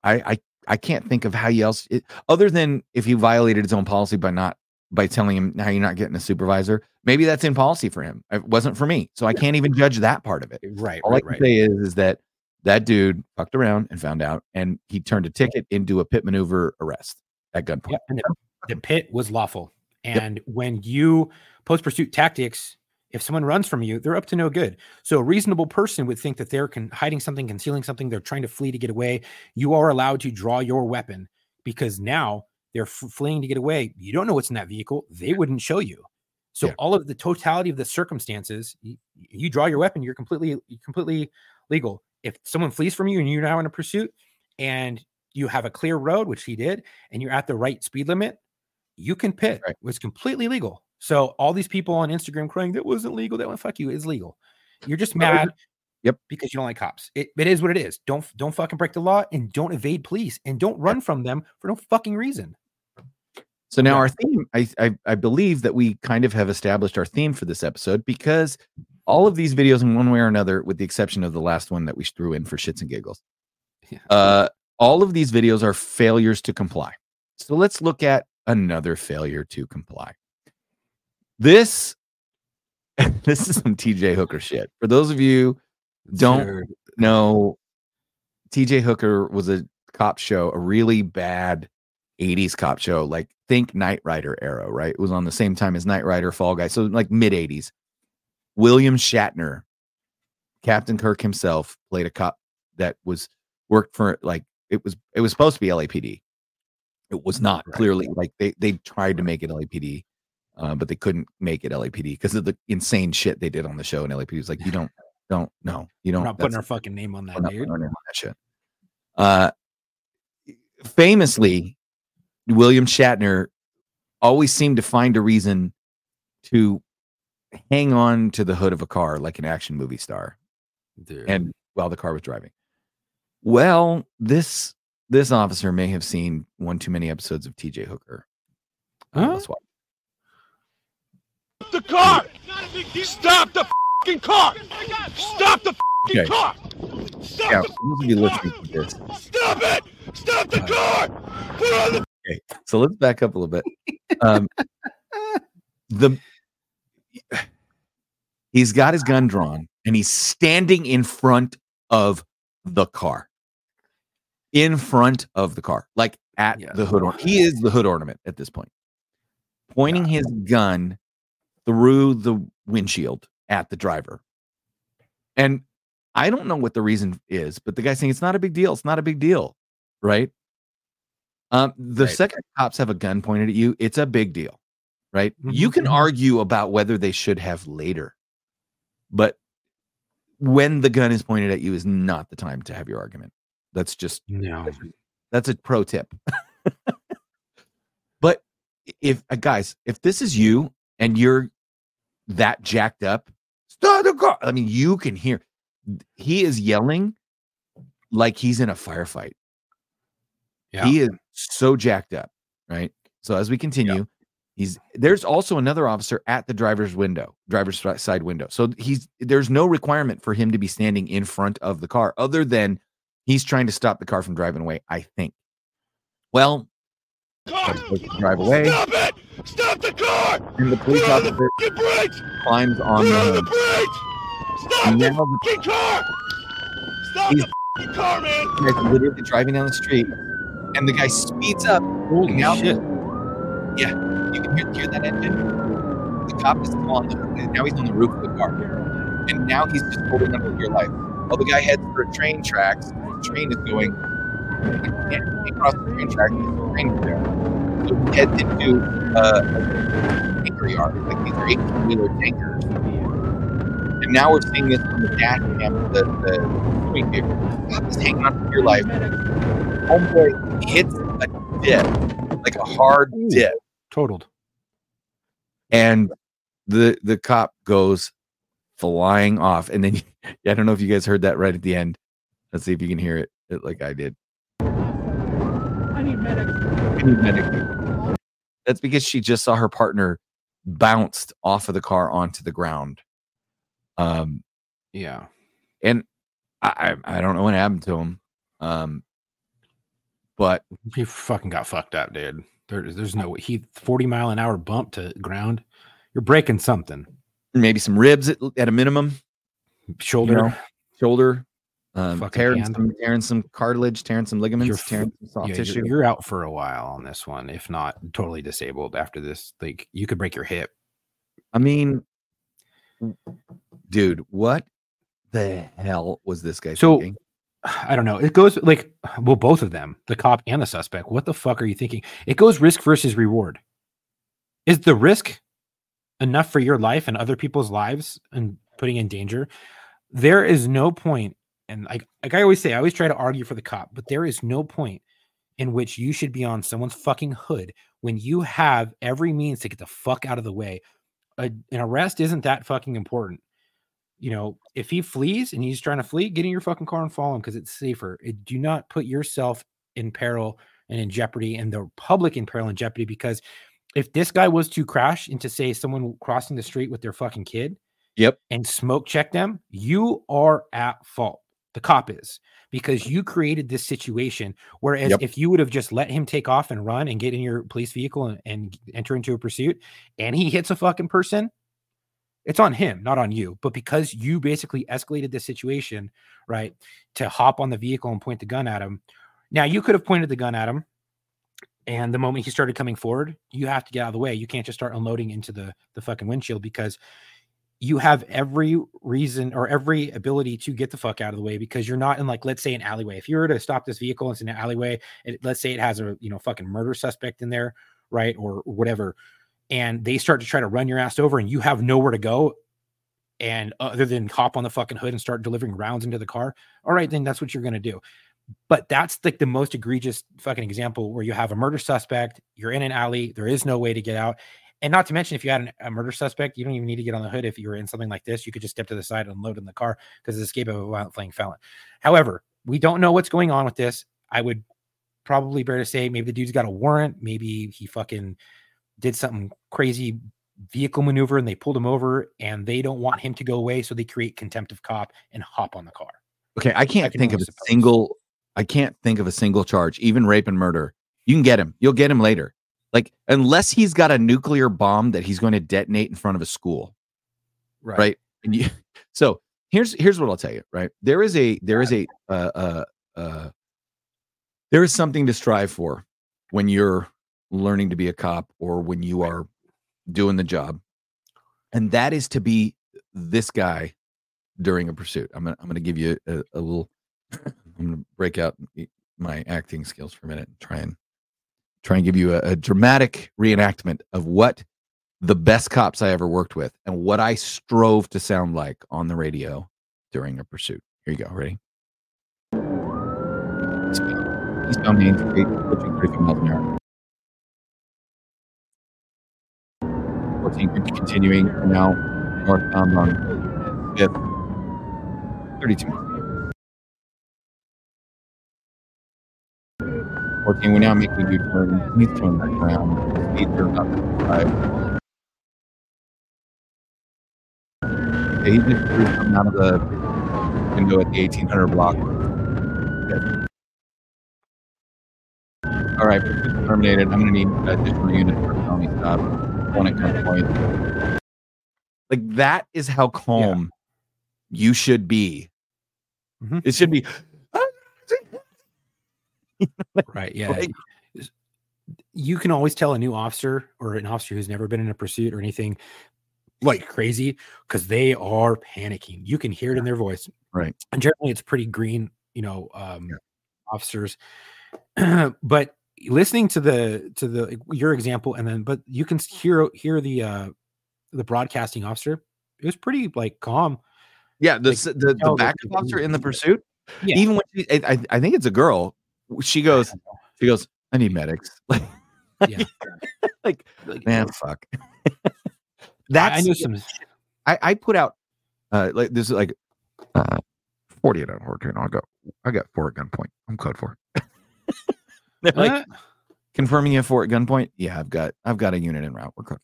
I I I can't think of how you else it, other than if he violated his own policy by not by telling him now you're not getting a supervisor. Maybe that's in policy for him. It wasn't for me, so I can't even judge that part of it. Right, All right, I can right. say is, is that that dude fucked around and found out, and he turned a ticket into a pit maneuver arrest at gunpoint. Yep, the, the pit was lawful. And when you post pursuit tactics, if someone runs from you, they're up to no good. So a reasonable person would think that they're con- hiding something, concealing something, they're trying to flee to get away. You are allowed to draw your weapon because now they're f- fleeing to get away. You don't know what's in that vehicle. They wouldn't show you. So Yeah. all of the totality of the circumstances, you, you draw your weapon. You're completely, you're completely legal. If someone flees from you and you're now in a pursuit, and you have a clear road, which he did, and you're at the right speed limit, you can pit. Right. It's completely legal. So all these people on Instagram crying that wasn't legal, that one fuck you is legal. You're just mad. Yep. Because you don't like cops. It, it is what it is. Don't don't fucking break the law and don't evade police and don't run from them for no fucking reason. So now Yeah. our theme, I, I I believe that we kind of have established our theme for this episode because all of these videos, in one way or another, with the exception of the last one that we threw in for shits and giggles, Yeah. uh, all of these videos are failures to comply. So let's look at another failure to comply. This this is some TJ Hooker shit. For those of you don't Sure. know, TJ Hooker was a cop show, a really bad 80s cop show, like think Knight Rider era, right? It was on the same time as Knight Rider, Fall Guy, so like mid 80s. William Shatner, Captain Kirk himself, played a cop that was worked for like it was it was supposed to be LAPD. It was not Right. clearly like they they tried to make it LAPD, uh, but they couldn't make it LAPD because of the insane shit they did on the show. And LAPD was like, you don't don't no you We're don't not putting our fucking name on we're that, not dude. putting our name on that shit. Uh, famously, William Shatner always seemed to find a reason to hang on to the hood of a car like an action movie star, Dude. and while the car was driving. Well, this this officer may have seen one too many episodes of T.J. Hooker. Uh, Huh? let's watch. the car! Stop the fucking car! Stop the fucking Okay. car! Stop Yeah, the for those of listening to this, Stop it! Stop the car! Put on the Okay, so let's back up a little bit. Um, the he's got his gun drawn and he's standing in front of the car, in front of the car, like at Yeah. the hood. Or- he is the hood ornament at this point, pointing his gun through the windshield at the driver. And I don't know what the reason is, but the guy's saying it's not a big deal. It's not a big deal, right? Um, the Right. second cops have a gun pointed at you, it's a big deal, right? You Mhm, can mhm. argue about whether they should have later, but when the gun is pointed at you is not the time to have your argument. That's just No. that's a pro tip. but if uh, guys, if this is you and you're that jacked up, stop the car. I mean, you can hear he is yelling like he's in a firefight. Yeah. He is so jacked up, right? So as we continue, he's there's also another officer at the driver's window, driver's side window. So he's there's no requirement for him to be standing in front of the car other than he's trying to stop the car from driving away, I think. Well, car! to drive away, Stop it! Stop the car! and the police Put on the officer brakes! climbs on Put the on the hood. brakes! Stop And the now the fucking car! Stop He's- the fucking car, man! guy's literally driving down the street, and the guy speeds up. Holy Now- shit. You can hear, hear that engine. The cop is on the now he's on the roof of the car, and now he's just holding on for your life. While the guy heads for a train tracks, the train is going. He can't cross the train tracks. The train is there. So he heads into uh, a tanker yard, like these are eighteen wheeler tankers. And now we're seeing this from the dash cam, of the the pursuing vehicle. Cop is hanging on for your life. Homeboy hits a dip, like a hard dip, Totaled. and the the cop goes flying off. And then I don't know if you guys heard that right at the end. Let's see if you can hear it, it like I did. I need medic. I need medic. That's because she just saw her partner bounced off of the car onto the ground. Um, Yeah. and I I I don't know what happened to him. Um, but He fucking got fucked up, dude. There, there's no. He 40 mile an hour bump to ground. You're breaking something. maybe some ribs at, at a minimum, Shoulder. know, shoulder, um, tearing some tearing some cartilage, tearing some ligaments, f- tearing some soft yeah, tissue. you're, you're out for a while on this one, if not totally disabled after this. Like you could break your hip. I mean, dude, what the hell was this guy So- thinking? I don't know. It goes like, well, both of them, the cop and the suspect. What the fuck are you thinking? It goes risk versus reward. Is the risk enough for your life and other people's lives and putting in danger? There is no point, and like, like I always say, I always try to argue for the cop, but there is no point in which you should be on someone's fucking hood when you have every means to get the fuck out of the way. A, an arrest isn't that fucking important you know, if he flees and he's trying to flee, get in your fucking car and follow him because it's safer. It, do not put yourself in peril and in jeopardy and the public in peril and jeopardy because if this guy was to crash into, say, someone crossing the street with their fucking kid Yep. and smoke check them, you are at fault. The cop is because you created this situation. Whereas Yep. if you would have just let him take off and run and get in your police vehicle and, and enter into a pursuit and he hits a fucking person, it's on him, not on you. But because you basically escalated the situation, right, to hop on the vehicle and point the gun at him. Now you could have pointed the gun at him, and the moment he started coming forward, you have to get out of the way. You can't just start unloading into the the fucking windshield because you have every reason or every ability to get the fuck out of the way because you're not in like let's say an alleyway. If you were to stop this vehicle, it's in an alleyway. It, let's say it has a you know fucking murder suspect in there, right, or whatever and they start to try to run your ass over and you have nowhere to go and other than hop on the fucking hood and start delivering rounds into the car all right then that's what you're going to do. But that's like the most egregious fucking example where you have a murder suspect you're in an alley there is no way to get out. And not to mention if you had an, a murder suspect you don't even need to get on the hood if you were in something like this. You could just step to the side and load in the car because it's escape of a violent fleeing felon. However we don't know what's going on with this. I would probably bear to say maybe the dude's got a warrant. Maybe he fucking did something crazy vehicle maneuver and they pulled him over and they don't want him to go away so they create contempt of cop and hop on the car Okay, I can't can think of a suppose. single. I can't think of a single charge, even rape and murder. You can get him. You'll get him later. Like unless he's got a nuclear bomb that he's going to detonate in front of a school, right? And you, so here's here's what I'll tell you. Right, there is a there is a uh, uh, uh, there is something to strive for when you're learning to be a cop or when you are doing the job, and that is to be this guy during a pursuit. I'm gonna I'm gonna give you a, a little. I'm gonna break out my acting skills for a minute and try and try and give you a, a dramatic reenactment of what the best cops I ever worked with and what I strove to sound like on the radio during a pursuit. Here you go. Ready? Eastbound eastbound Main Street, approaching 35 miles an hour. 14 continuing now northbound on 5th. 32 miles. 14, we now make a U-turn. Please turn back around. Speed turn up to 5. Okay, he just coming out of the window at the 1800 block. Okay. All right, terminated. I'm going to need additional units for felony stop. One at gunpoint. Like that is how calm you should be. Mhm. It should be. right yeah Like- you can always tell a new officer or an officer who's never been in a pursuit or anything like crazy because they are panicking you can hear it in their voice Right. and generally it's pretty green you know um Yeah. officers but listening to the to the your example and then but you can hear hear the uh the broadcasting officer it was pretty like calm Yeah, the Like, the, the the backup officer in the pursuit. Yeah. Even when she, I, I- think it's a girl. She goes, she goes, I need medics. Like, Yeah. like Like, man, fuck. That's I knew some. I, I put out uh like this is like uh 48 on Hurricane. I got I got four at gunpoint. I'm code four. They're like confirming you have four at gunpoint. Yeah, I've got I've got a unit in route. We're code.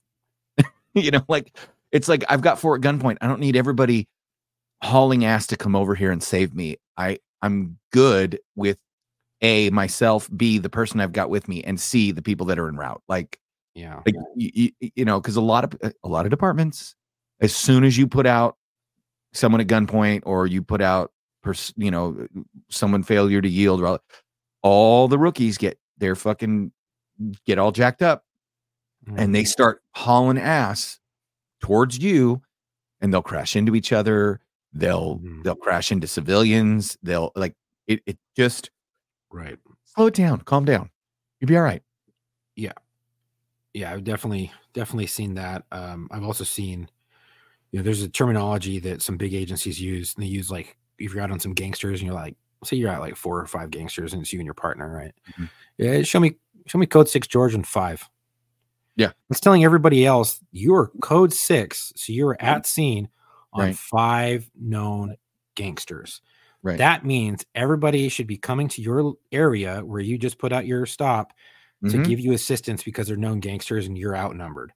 you know, like it's like I've got four at gunpoint. I don't need everybody hauling ass to come over here and save me. I I'm good with a myself, b the person I've got with me, and c the people that are in route. Like yeah. like you, you, you know because a lot of uh, a lot of departments as soon as you put out someone at gunpoint or you put out pers- you know someone failure to yield or all, all the rookies get their fucking get all jacked up and Mm-hmm. they start hauling ass towards you and they'll crash into each other they'll Mhm. they'll crash into civilians they'll like it, it just right. slow it down calm down you'll be all right Yeah. yeah i've definitely definitely seen that um i've also seen you know there's a terminology that some big agencies use and they use like if you're out on some gangsters and you're like say you're at like four or five gangsters and it's you and your partner right Mhm. yeah show me show me code six george and five Yeah. it's telling everybody else you're code six so you're at scene on Right. five known gangsters Right. that means everybody should be coming to your area where you just put out your stop to Mhm. give you assistance because they're known gangsters and you're outnumbered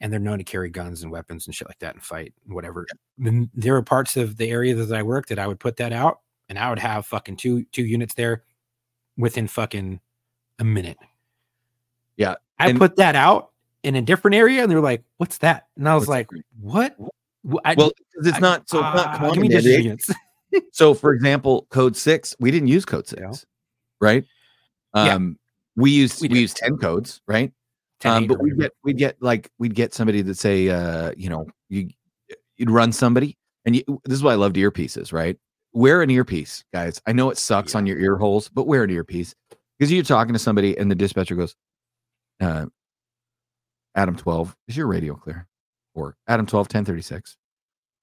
and they're known to carry guns and weapons and shit like that and fight and whatever. Then there are parts of the area that I worked that I would put that out and I would have fucking two two units there within fucking a minute. Yeah, I and- put that out in a different area and they're like, "What's that?" And I was like, "What?" Wh- I- well it's I- not so it's not uh, common give me that additional they- units. So, for example, code six, we didn't use code six, Yeah. right? Yeah. Um, we used We we, used ten codes, right? 10, Um, but we whatever. get we'd get like we'd get somebody that say, uh, you know, you you'd run somebody, and you, this is why I loved earpieces, right? Wear an earpiece, guys. I know it sucks on your ear holes, but wear an earpiece because you're talking to somebody, and the dispatcher goes, uh, "Adam twelve, is your radio clear?" Or Adam 12, 1036.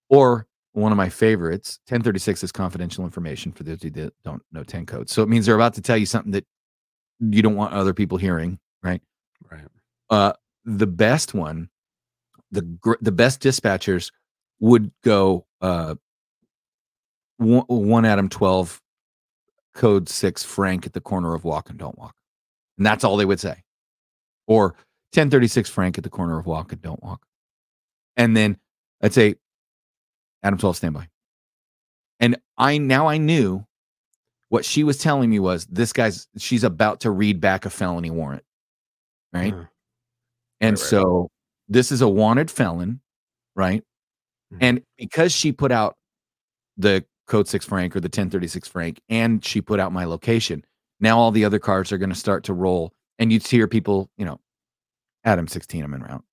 Or one of my favorites, 1036 is confidential information for those who don't know 10 codes. So it means they're about to tell you something that you don't want other people hearing, right? right. Uh, the best one, the gr- the best dispatchers would go uh, one, one Adam 12, code six, Frank at the corner of walk and don't walk. And that's all they would say. Or 1036 Frank at the corner of walk and don't walk. And then I'd say, Adam 12 standby. And I now I knew what she was telling me was this guy's she's about to read back a felony warrant. Right. Uh-huh. And Right, right. so this is a wanted felon, right? Mhm. And because she put out the code six frank or the 1036 frank and she put out my location, now all the other cars are going to start to roll. And you'd hear people, you know, Adam 16, I'm in route.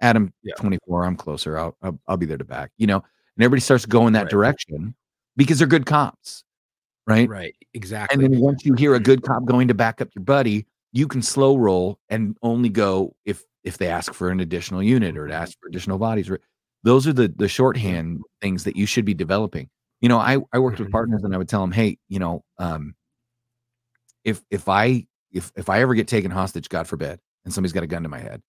Adam Yeah. 24, I'm closer. I'll, I'll I'll be there to back, you know, and everybody starts going that Right. direction because they're good cops, right? Right. Exactly. And then once you hear a good cop going to back up your buddy, you can slow roll and only go if if they ask for an additional unit or to ask for additional bodies. Those are the the shorthand things that you should be developing. You know, I I worked with Mhm. partners and I would tell them, hey, you know, um, if if I if if I ever get taken hostage, God forbid, and somebody's got a gun to my head,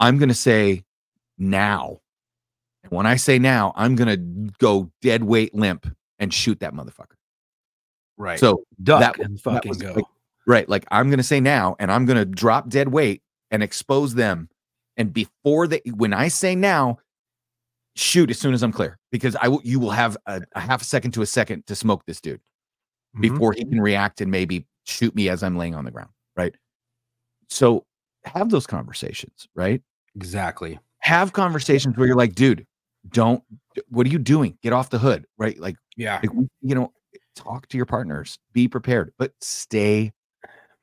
I'm going to say now. And when I say now, I'm going to go dead weight limp and shoot that motherfucker. right. So duck that and that fucking was go. like- right, like I'm going to say now, and I'm going to drop dead weight and expose them. And before they, when I say now, shoot as soon as I'm clear, because I will. You will have a, a half a second to a second to smoke this dude Mhm. before he can react and maybe shoot me as I'm laying on the ground. Right. So have those conversations. Right. Exactly. Have conversations where you're like, dude, don't. What are you doing? Get off the hood. Right. Like Yeah. like, you know, talk to your partners, be prepared, but stay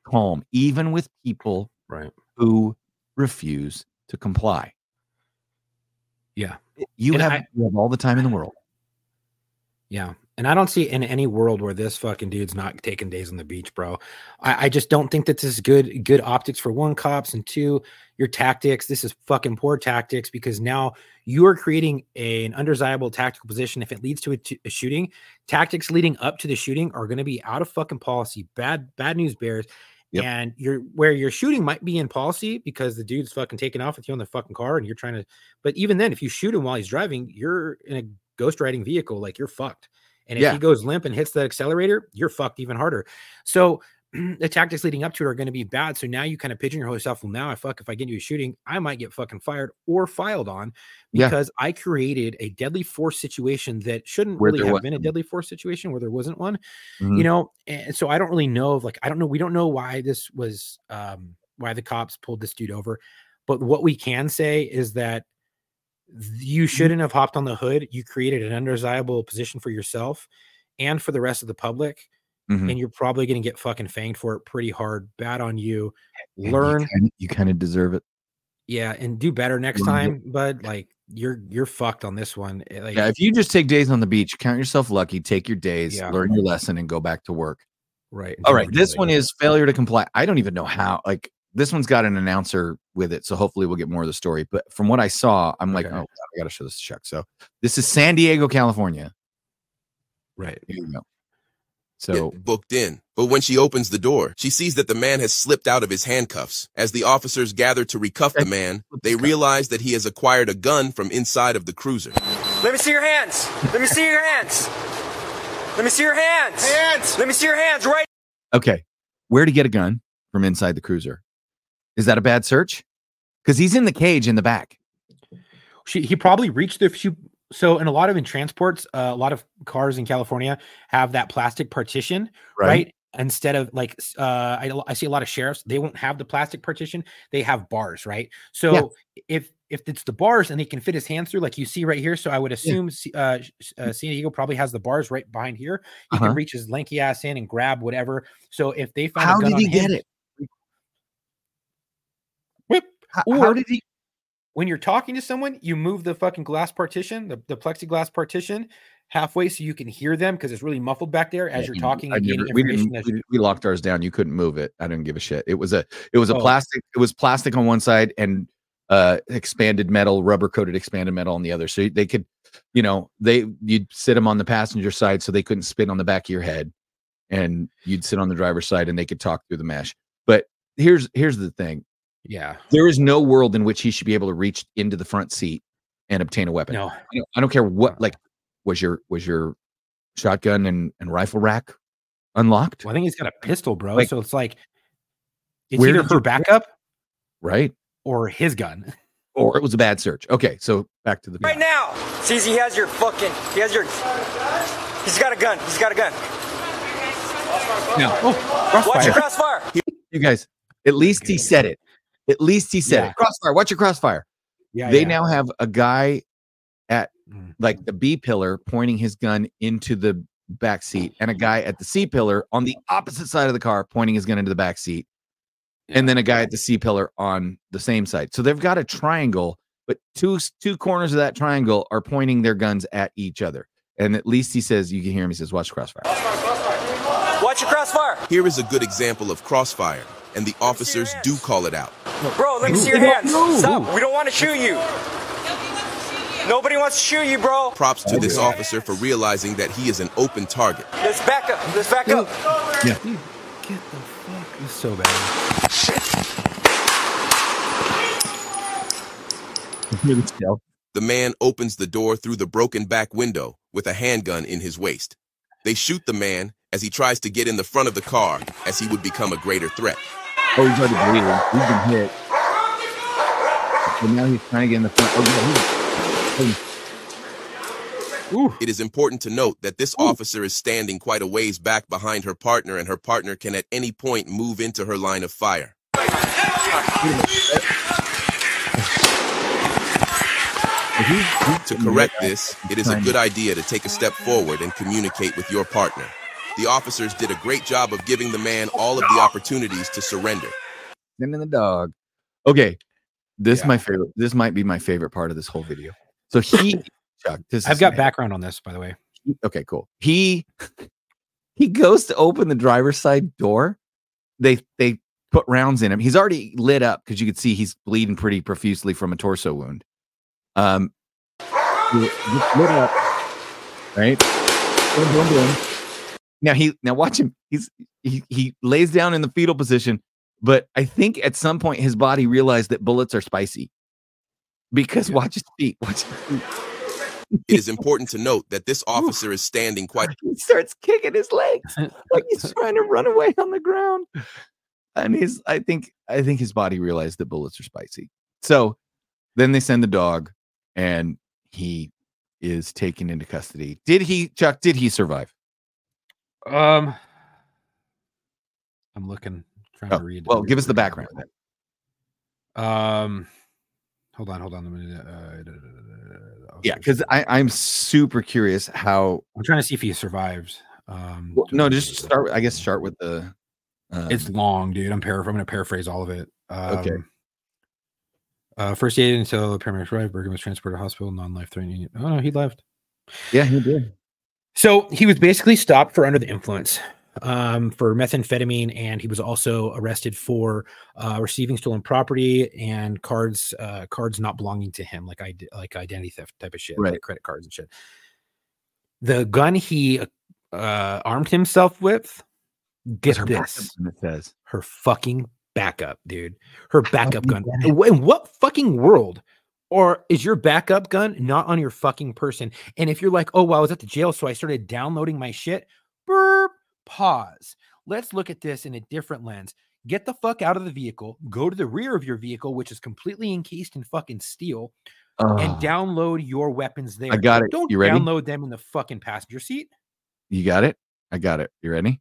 calm, even with people Right. who refuse to comply. Yeah. You And have, I- you have all the time in the world. Yeah. And I don't see in any world where this fucking dude's not taking days on the beach, bro. I, I just don't think that this is good good optics for one cops and two your tactics. This is fucking poor tactics because now you are creating a, an undesirable tactical position. If it leads to a, t- a shooting, tactics leading up to the shooting are going to be out of fucking policy. Bad bad news bears. Yep. And you're where your shooting might be in policy because the dude's fucking taking off with you on the fucking car and you're trying to. But even then, if you shoot him while he's driving, you're in a ghost riding vehicle, like you're fucked. And if Yeah. he goes limp and hits the accelerator, you're fucked even harder. So the tactics leading up to it are going to be bad. So now you kind of pigeonhole yourself. Well, now I fuck if I get into a shooting, I might get fucking fired or filed on Yeah. because I created a deadly force situation that shouldn't Where really have wasn't been a deadly force situation where there wasn't one Mhm. you know and so i don't really know of like i don't know we don't know why this was um why the cops pulled this dude over but what we can say is that you Mm-hmm. shouldn't have hopped on the hood you created an undesirable position for yourself and for the rest of the public Mhm. and you're probably going to get fucking fanged for it pretty hard bad on you learn You kind of deserve it. yeah and do better next Learn it. time but like you're you're fucked on this one Eh, like Yeah, if you just take days on the beach, count yourself lucky, take your days, Yeah. learn your lesson, and go back to work. right All right, this one is failure to comply. I don't even know how. Like this one's got an announcer with it, so hopefully we'll get more of the story. But from what I saw, I'm like, Okay. oh, God, I got to show this to Chuck. So this is San Diego, California. right Here you go. So get booked in. But when she opens the door, she sees that the man has slipped out of his handcuffs. As the officers gather to recuff the man, they realize that he has acquired a gun from inside of the cruiser. Let me see your hands. Let me see your hands. Let me see your hands. Hands. Let me see your hands right okay, where to get a gun from inside the cruiser? Is that a bad search? Because he's in the cage in the back. she he probably reached the few so in a lot of in transports uh, a lot of cars in california have that plastic partition right, instead of like uh I, I see a lot of sheriffs they won't have the plastic partition they have bars right so if if it's the bars and he can fit his hands through like you see right here so i would assume C- uh, uh san diego probably has the bars right behind here he Uh-huh. can reach his lanky ass in and grab whatever so if they find How did he on get it? Whip. How, Or- how did he? When you're talking to someone, you move the fucking glass partition, the, the plexiglass partition, halfway so you can hear them because it's really muffled back there as Yeah, you're talking and never- we, we locked ours down. You couldn't move it. I didn't give a shit. It was a it was a Oh. plastic. It was plastic on one side and uh expanded metal, rubber coated expanded metal on the other. So they could, you know, they you'd sit them on the passenger side so they couldn't spin on the back of your head, and you'd sit on the driver's side and they could talk through the mesh. But here's here's the thing: yeah. there is no world in which he should be able to reach into the front seat and obtain a weapon. No. I don't, I don't care what. Like, was your was your shotgun and, and rifle rack unlocked? Well, I think he's got a pistol, bro. Like- so it's like it's Where either her you- backup Right. or his gun. Or it was a bad search. Okay, so back to the right now. Sees he has your fucking he has your He's got a gun. He's got a gun. Now, oh, Watch your crossfire. you guys. At least he said it. At least he said Yeah. it. Crossfire. Watch your crossfire. Yeah. they yeah. now have a guy at Mm. like the B pillar pointing his gun into the back seat, and a guy at the C pillar on the opposite side of the car pointing his gun into the back seat, and then a guy at the C pillar on the same side. So they've got a triangle, but two two corners of that triangle are pointing their guns at each other. And at least he says, you can hear him. He says, "Watch crossfire." Watch your crossfire. Here is a good example of crossfire, and the officers do call it out. Bro, let me see your hands. Stop. We don't want to shoot you. Nobody wants to shoot you, bro. Props to this officer for realizing that he is an open target. Let's back up. Let's back up. Yeah. Get the fuck. This is so bad. The man opens the door through the broken back window with a handgun in his waist. They shoot the man as he tries to get in the front of the car as he would become a greater threat. Oh, he's already bleeding. He's been hit. So now he's trying to get in the front. Oh, yeah, he's- It is important to note that this officer is standing quite a ways back behind her partner, and her partner can at any point move into her line of fire. To correct this, it is a good idea to take a step forward and communicate with your partner. The officers did a great job of giving the man all of the opportunities to surrender. Sending the dog. Okay, this is my favorite. This might be my favorite part of this whole video. So he, Chuck, this I've is got my- background on this, by the way. okay, cool. He he goes to open the driver's side door. They they put rounds in him. He's already lit up because you could see he's bleeding pretty profusely from a torso wound. Um, lit up, right? Boom, boom, boom. Now he now watch him. He's he he lays down in the fetal position, but I think at some point his body realized that bullets are spicy. Because watch his feet. Watch his feet. It is important to note that this officer is standing quite he starts kicking his legs like he's trying to run away on the ground. And he's I think I think his body realized that bullets are spicy. So then they send the dog and he is taken into custody. Did he Chuck, did he survive? Um, I'm looking, trying Oh, to read. well, give us the background. Um, hold on, hold on. Uh, Yeah, because I I'm super curious how. I'm trying to see if he survived. Um, Well, no, just start. I guess start with the. Um, It's long, dude. I'm paraphr- I'm going to paraphrase all of it. Um, Okay. Uh, first aid until the paramedics arrived. Bergen was transported to hospital, non-life threatening. Oh no, he left. yeah, he did. So he was basically stopped for under the influence um, for methamphetamine, and he was also arrested for uh, receiving stolen property and cards uh, cards not belonging to him, like I like identity theft type of shit, Right. like credit cards and shit. The gun he uh, armed himself with, get Her this, It says. her fucking backup, dude. Her backup gun. In what fucking world? Or is your backup gun not on your fucking person? And if you're like, oh, well, I was at the jail, so I started downloading my shit, burp, pause. Let's look at this in a different lens. Get the fuck out of the vehicle, go to the rear of your vehicle, which is completely encased in fucking steel, and Oh, download your weapons there. I got it. Don't You ready? download them in the fucking passenger seat. You got it? I got it. You ready?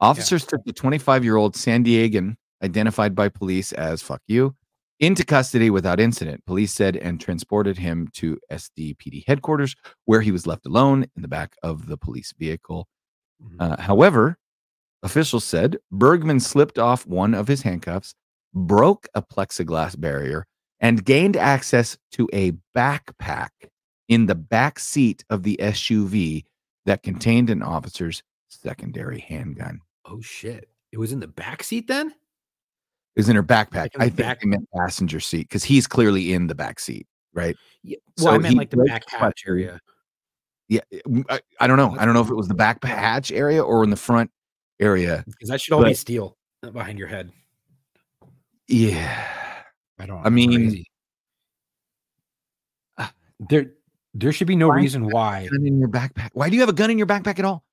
Officers took the 25 year old San Diegan, identified by police as fuck you, into custody without incident, police said, and transported him to SDPD headquarters, where he was left alone in the back of the police vehicle. Mhm. Uh, however, officials said Bergman slipped off one of his handcuffs, broke a plexiglass barrier, and gained access to a backpack in the back seat of the SUV that contained an officer's secondary handgun. Oh shit. It was in the back seat then? It was in her backpack. Like in I think back- meant passenger seat because he's clearly in the back seat, right? Yeah. Well, I So meant like the back hatch area. Yeah, mm, I, I don't know. I don't know if it was the back hatch area or in the front area. Because that should all be steel uh, behind your head. Yeah, I don't. I mean-. Ah, there, there should be no Why- reason why. gun in your backpack. Why do you have a gun in your backpack at all?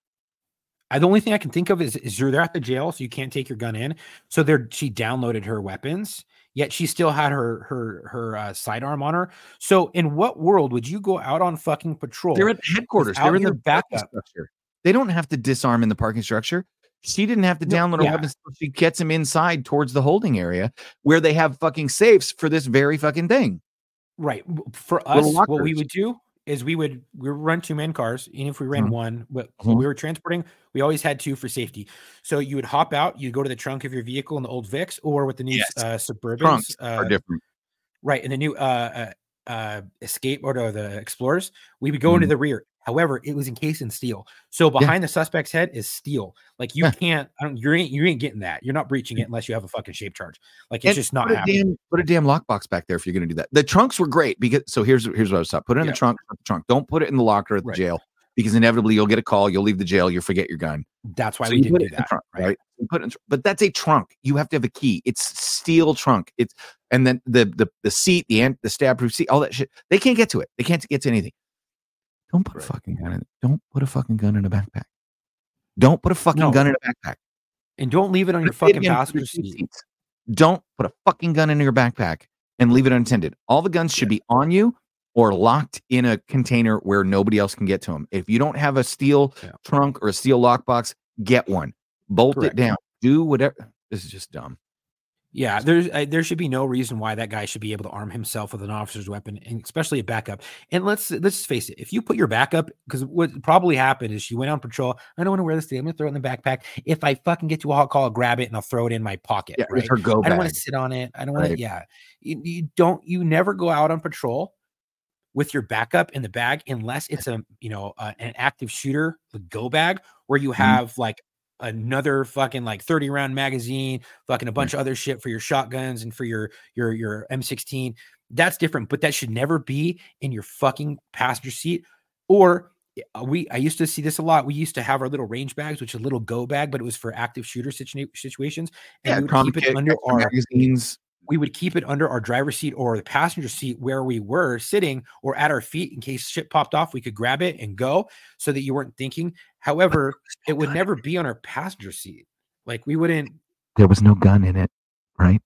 I, the only thing I can think of is, is you're there at the jail, so you can't take your gun in. So there, she downloaded her weapons, yet she still had her her her uh, sidearm on her. So in what world would you go out on fucking patrol? They're at the headquarters. They're in the parking backup. structure. They don't have to disarm in the parking structure. She didn't have to No, download her yeah. weapons. She gets him inside towards the holding area where they have fucking safes for this very fucking thing. Right. For us, what we would do is we would we would run two man cars, and if we ran Mhm. one, but Mhm. when we were transporting, we always had two for safety. So you would hop out, you go to the trunk of your vehicle in the old Vics, or with the new Yes. uh, Suburbans, Trunks uh, are different. right, and the new uh, uh, uh, Escape or the, Explorers, we would go into Mhm. the rear. However, it was encased in steel, so behind the suspect's head is steel. Like you Yeah. can't, I don't, you ain't you ain't getting that. You're not breaching hmm. it unless you have a fucking shape charge. Like it's And just not put a happening. damn put a damn lockbox back there if you're going to do that. The trunks were great because so here's here's what I was taught. Put it in Yeah. the trunk, the trunk. Don't put it in the locker at the Right. jail because inevitably you'll get a call, you'll leave the jail, you'll forget your gun. That's why So we didn't put do it in the that. trunk, right. right? Put it in, but that's a trunk. You have to have a key. It's steel trunk. It's and then the the the seat, the the stab proof seat, all that shit. They can't get to it. They can't get to anything. Don't put a fucking gun in. Don't put a fucking gun in a backpack. Don't put a fucking No. gun in a backpack. And don't leave it on your it fucking passenger seat. Don't put a fucking gun in your backpack and leave it unattended. All the guns should be on you or locked in a container where nobody else can get to them. If you don't have a steel Yeah. trunk or a steel lockbox, get one. Bolt Correct. it down. Do whatever. This is just dumb. Yeah, there's uh, there should be no reason why that guy should be able to arm himself with an officer's weapon, and especially a backup. And let's let's face it, if you put your backup, because what probably happened is she went on patrol. I don't want to wear this thing. I'm gonna throw it in the backpack. If I fucking get to a hot call, I'll grab it and I'll throw it in my pocket. Yeah, right? it's her go I don't want to sit on it. I don't want Right. to. Yeah, you, you don't. You never go out on patrol with your backup in the bag unless it's a you know uh, an active shooter the go bag where you Mm-hmm. have like another fucking like 30 round magazine fucking a bunch Mm. of other shit for your shotguns and for your your your m16 that's different but that should never be in your fucking passenger seat or uh, we i used to see this a lot we used to have our little range bags which is a little go bag but it was for active shooter situa- situations and Yeah, we would keep it under our magazines. we would keep it under our driver's seat or the passenger seat where we were sitting or at our feet in case shit popped off we could grab it and go so that you weren't thinking however it would never be on our passenger seat like we wouldn't There was no gun in it, right?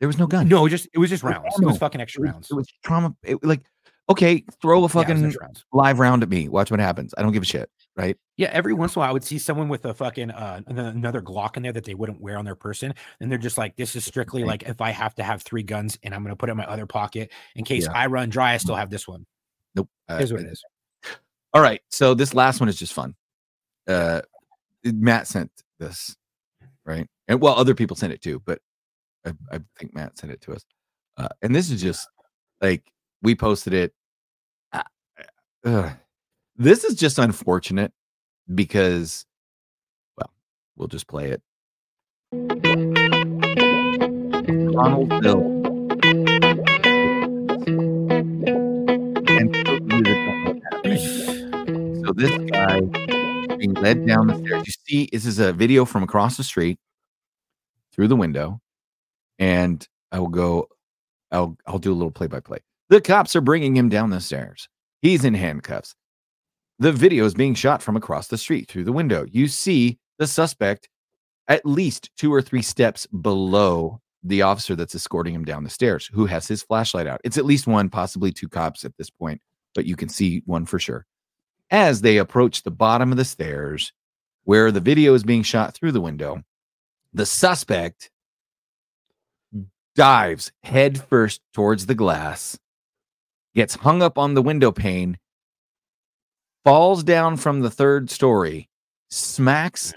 There was no gun. no just it was just It was rounds it was fucking extra It was, rounds it was trauma. It, like, okay, throw a Yeah, it was fucking extra rounds. live round at me. Watch what happens. I don't give a shit, right? yeah every once in a while i would see someone with a fucking uh another glock in there that they wouldn't wear on their person and they're just like this is strictly like if i have to have three guns and i'm going to put it in my other pocket in case Yeah. i run dry i still have this one Nope. Uh, here's what it is All right. So this last one is just fun. Uh Matt sent this, right? And well, other people sent it too, but I, I think Matt sent it to us. Uh, and this is just like we posted it. Uh. This is just unfortunate because, well, we'll just play it. Ronald Bill. So this guy being led down the stairs. Mm. You see, this is a video from across the street through the window, and I will go. I'll I'll do a little play by play. The cops are bringing him down the stairs. He's in handcuffs. The video is being shot from across the street through the window. You see the suspect at least two or three steps below the officer that's escorting him down the stairs, who has his flashlight out. It's at least one, possibly two cops at this point, but you can see one for sure. As they approach the bottom of the stairs, where the video is being shot through the window, the suspect dives headfirst towards the glass, gets hung up on the window pane, falls down from the third story, smacks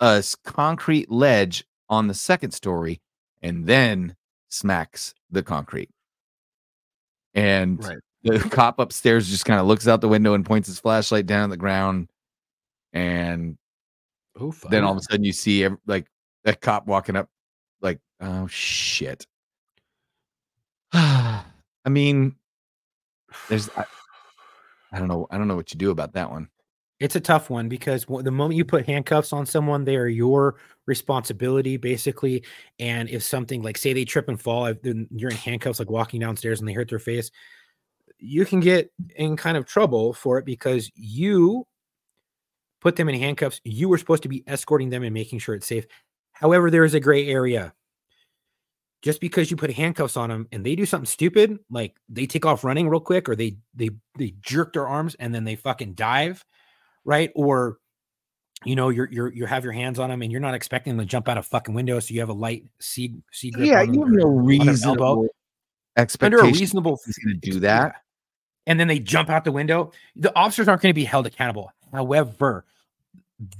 a concrete ledge on the second story, and then smacks the concrete. And Right. The cop upstairs just kind of looks out the window and points his flashlight down at the ground. And then all of a sudden you see like a cop walking up, like, oh shit. I mean, there's, I, I don't know, I don't know what you do about that one. It's a tough one because the moment you put handcuffs on someone, they are your responsibility, basically. And if something like, say, they trip and fall, then you're in handcuffs, like walking downstairs, and they hurt their face, you can get in kind of trouble for it because you put them in handcuffs. You were supposed to be escorting them and making sure it's safe. However, there is a gray area. Just because you put handcuffs on them and they do something stupid, like they take off running real quick, or they they they jerk their arms and then they fucking dive, right? Or you know, you're you're you have your hands on them and you're not expecting them to jump out a fucking window, so you have a light C C grip. Yeah, you have no reasonable under expectation a reasonable he's going to do that. And then they jump out the window. The officers aren't going to be held accountable. However,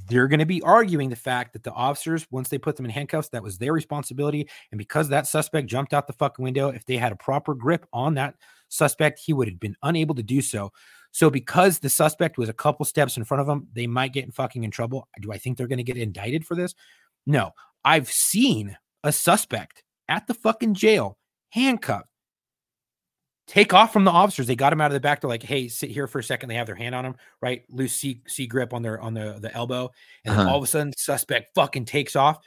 they're going to be arguing the fact that the officers, once they put them in handcuffs, that was their responsibility. And because that suspect jumped out the fucking window, if they had a proper grip on that suspect, he would have been unable to do so. So, because the suspect was a couple steps in front of them, they might get in fucking in trouble. Do I think they're going to get indicted for this? No. I've seen a suspect at the fucking jail handcuffed take off from the officers. They got him out of the back. They're like, "Hey, sit here for a second. They have their hand on him, right? Loose C, C grip on their on the the elbow, and Uh-huh. all of a sudden, suspect fucking takes off,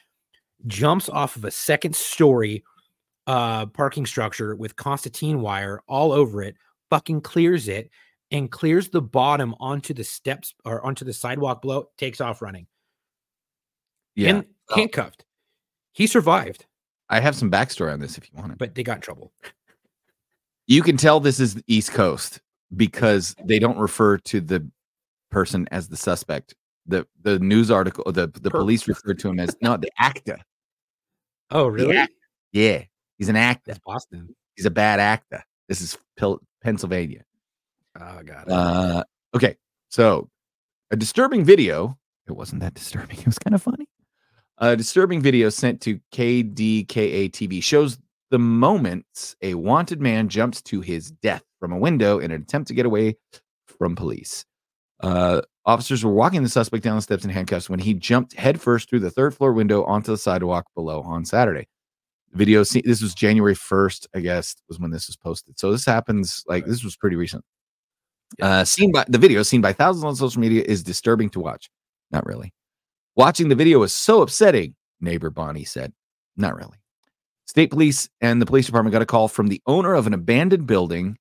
jumps off of a second story uh parking structure with Constantine wire all over it, fucking clears it, and clears the bottom onto the steps or onto the sidewalk below. Takes off running, Yeah. and handcuffed. He survived, I have some backstory on this if you want it. but they got in trouble. You can tell this is the East Coast because they don't refer to the person as the suspect. The the news article, the the Per- police referred to him as no the actor. Oh, really? Yeah, he's an actor. That's Boston. He's a bad actor. This is Pil- Pennsylvania. Oh god. Uh, okay, so a disturbing video. It wasn't that disturbing. It was kind of funny. A disturbing video sent to KDKA TV shows the moment a wanted man jumps to his death from a window in an attempt to get away from police. Uh, officers were walking the suspect down the steps in handcuffs when he jumped headfirst through the third floor window onto the sidewalk below on Saturday. The video, se- this was January 1st, I guess, was when this was posted. So this happens like this was pretty recent. Uh, seen by the video seen by thousands on social media is disturbing to watch. Not really. Watching the video is so upsetting, neighbor Bonnie said. Not really. State police and the police department got a call from the owner of an abandoned building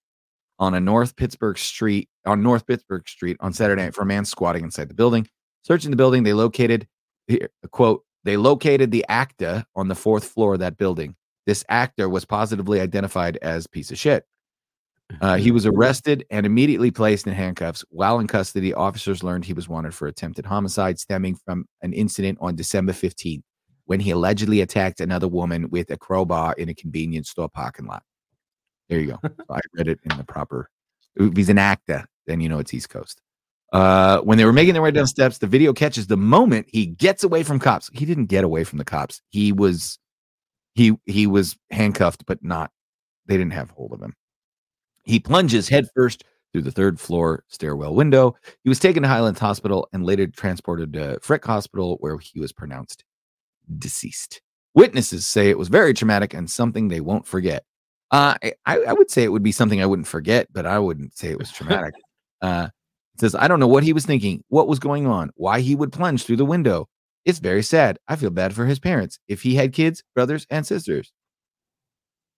on a North Pittsburgh Street on North Pittsburgh Street on Saturday night for a man squatting inside the building. Searching the building, they located here, quote, they located the actor on the fourth floor of that building. This actor was positively identified as piece of shit. Uh, he was arrested and immediately placed in handcuffs. While in custody, officers learned he was wanted for attempted homicide stemming from an incident on December 15th when he allegedly attacked another woman with a crowbar in a convenience store parking lot. There you go. So I read it in the proper. If he's an actor, then you know it's East Coast. Uh, when they were making their way down steps, the video catches the moment he gets away from cops. He didn't get away from the cops. He was he he was handcuffed, but not they didn't have hold of him. He plunges headfirst through the third floor stairwell window. He was taken to Highlands Hospital and later transported to Frick Hospital, where he was pronounced deceased. Witnesses say it was very traumatic and something they won't forget. Uh, I, I would say it would be something I wouldn't forget, but I wouldn't say it was traumatic. uh, it says, I don't know what he was thinking, what was going on, why he would plunge through the window. It's very sad. I feel bad for his parents if he had kids, brothers, and sisters.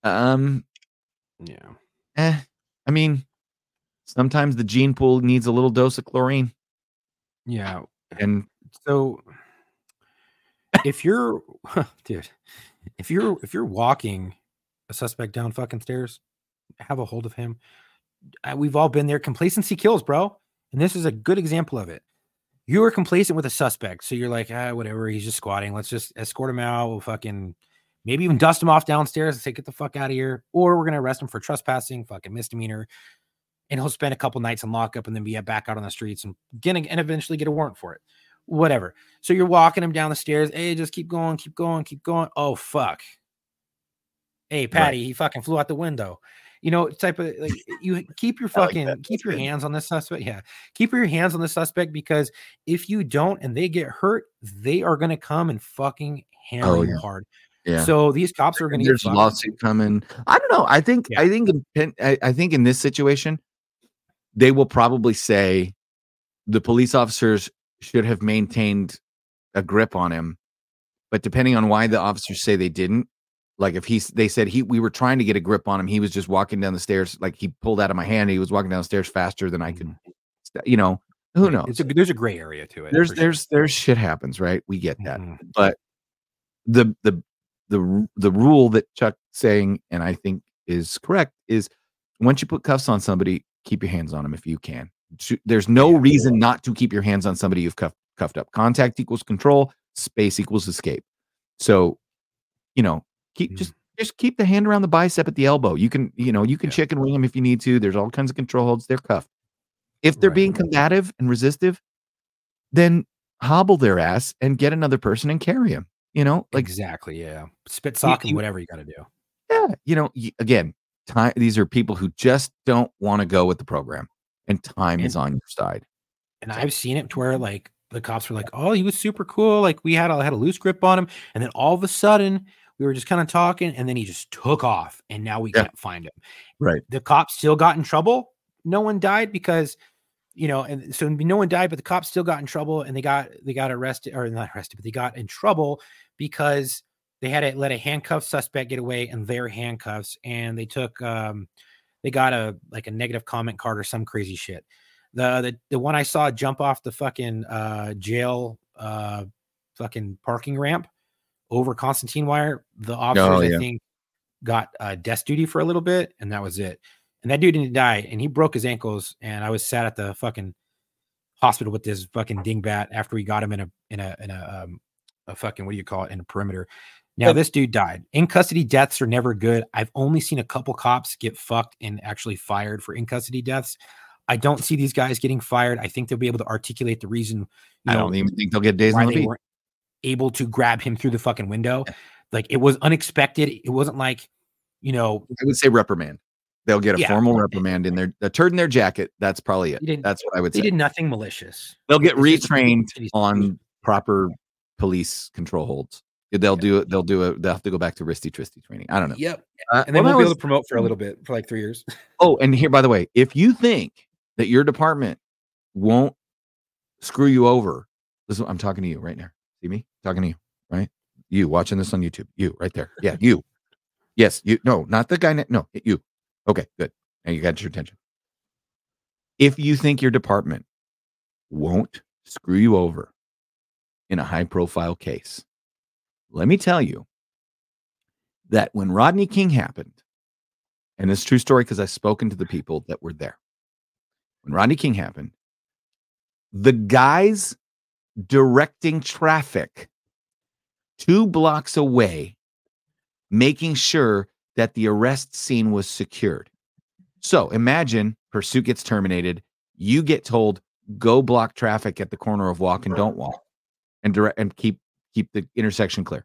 Um, Yeah. eh, I mean, sometimes the gene pool needs a little dose of chlorine. Yeah. And So if you're dude, if you're if you're walking a suspect down fucking stairs, have a hold of him. We've all been there. Complacency kills, bro. And this is a good example of it. You are complacent with a suspect. So you're like, ah, whatever. He's just squatting. Let's just escort him out. We'll fucking maybe even dust him off downstairs and say, get the fuck out of here. Or we're to arrest him for trespassing, fucking misdemeanor. And he'll spend a couple nights in lockup and then be back out on the streets and, get, and eventually get a warrant for it. Whatever. So you're walking him down the stairs. Hey, just keep going, keep going, keep going. Oh, fuck. Hey, Patty, he fucking flew out the window. You know, type of like you keep your like fucking keep your hands on this suspect. Yeah. Keep your hands on the suspect because if you don't and they get hurt, they are gonna come and fucking hammer Oh, you yeah. hard. yeah. So these cops are gonna get there's a lawsuit coming. I don't know. I think Yeah. I think in, I, I think in this situation, they will probably say the police officers should have maintained a grip on him, but depending on why the officers say they didn't, like if he's they said he we were trying to get a grip on him, he was just walking down the stairs like he pulled out of my hand. He was walking down the stairs faster than I could. You know, who knows? It's a, there's a gray area to it. there's for sure. there's there's shit happens, right? We get that Mhm. but the the the the rule that Chuck's saying and I think is correct is once you put cuffs on somebody, keep your hands on them if you can. Sh- There's no reason not to keep your hands on somebody you've cuffed cuffed up. Contact equals control, space equals escape. So, you know, keep Mm. just just keep the hand around the bicep at the elbow. You can, you know, you can Yeah. chicken wing them if you need to. There's all kinds of control holds. They're cuffed. If they're Right. being combative and resistive, then hobble their ass and get another person and carry them. You know, like exactly, yeah. Spit sock and whatever you gotta do. yeah, you know, again, time. These are people who just don't want to go with the program, and time is on your side. And I've seen it to where like the cops were like, "Oh, he was super cool. Like we had a had a loose grip on him," and then all of a sudden we were just kind of talking, and then he just took off, and now we Yeah. can't find him. Right. The cops still got in trouble. No one died because, you know, and so no one died, but the cops still got in trouble, and they got they got arrested or not arrested, but they got in trouble because they had to let a handcuffed suspect get away in their handcuffs, and they took um they got a like a negative comment card or some crazy shit. The the the one I saw jump off the fucking uh jail uh fucking parking ramp over Constantine wire, the officers Oh, yeah. I think got uh desk duty for a little bit and that was it. And that dude didn't die and he broke his ankles and I was sat at the fucking hospital with this fucking dingbat after we got him in a in a in a um a fucking what do you call it in a perimeter. Now Yep. this dude died. In custody deaths are never good. I've only seen a couple cops get fucked and actually fired for in custody deaths. I don't see these guys getting fired. I think they'll be able to articulate the reason. I know, don't even think they'll get days on the they beat. weren't able to grab him through the fucking window. Like it was unexpected. It wasn't like, you know, I would say reprimand. they'll get a Yeah. formal reprimand in their a turd in their jacket. That's probably it. That's what I would They say. did nothing malicious. They'll get retrained on proper police control holds. They'll do it. They'll do it. They'll have to go back to Risty Tristy training. I don't know. Yep. Uh, And then well, we'll that be able to promote for a little bit for like three years. Oh, and here, by the way, if you think that your department won't screw you over, this is, I'm talking to you right now. See me talking to you, right? You watching this on YouTube. You right there. Yeah, you. Yes, you. No, not the guy. ne- No, you. Okay, good. Now you got your attention. If you think your department won't screw you over in a high profile case, let me tell you that when Rodney King happened, and it's true story because I've spoken to the people that were there. When Rodney King happened, the guys directing traffic two blocks away, making sure that the arrest scene was secured. So imagine pursuit gets terminated. You get told, go block traffic at the corner of walk and don't walk and direct and keep keep the intersection clear.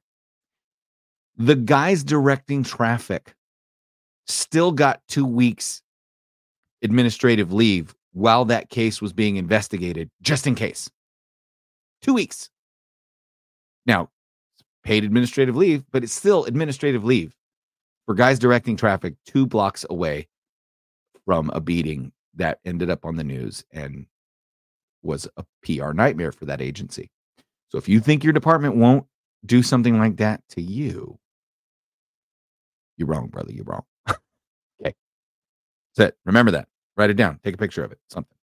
The guys directing traffic still got two weeks administrative leave while that case was being investigated, just in case. Two weeks. Now, paid administrative leave, but it's still administrative leave for guys directing traffic two blocks away from a beating that ended up on the news and was a PR nightmare for that agency. So if you think your department won't do something like that to you, you're wrong, brother. You're wrong. okay. That's it. Remember that. Write it down. Take a picture of it. Something.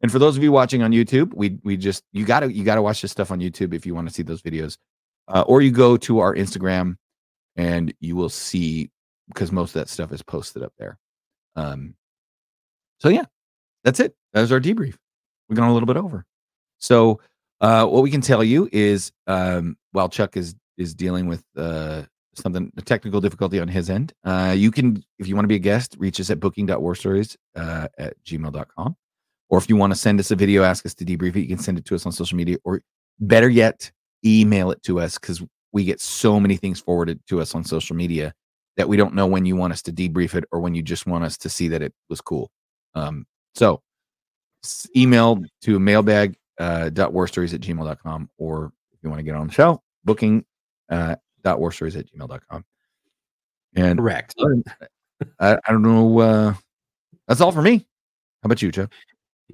And for those of you watching on YouTube, we we just you gotta you gotta watch this stuff on YouTube if you want to see those videos, uh, or you go to our Instagram and you will see because most of that stuff is posted up there. Um. So yeah, that's it. That was our debrief. We've gone a little bit over. So uh, what we can tell you is um, while Chuck is is dealing with uh, something a technical difficulty on his end, uh, you can if you want to be a guest, reach us at booking.warstories uh, at gmail.com. Or if you want to send us a video, ask us to debrief it, you can send it to us on social media, or better yet, email it to us because we get so many things forwarded to us on social media that we don't know when you want us to debrief it or when you just want us to see that it was cool. Um, so email to a mailbag uh, dot warstories at gmail.com or if you want to get on the show, booking uh, dot warstories at gmail.com. And Correct. I, I don't know. Uh, that's all for me. How about you, Joe?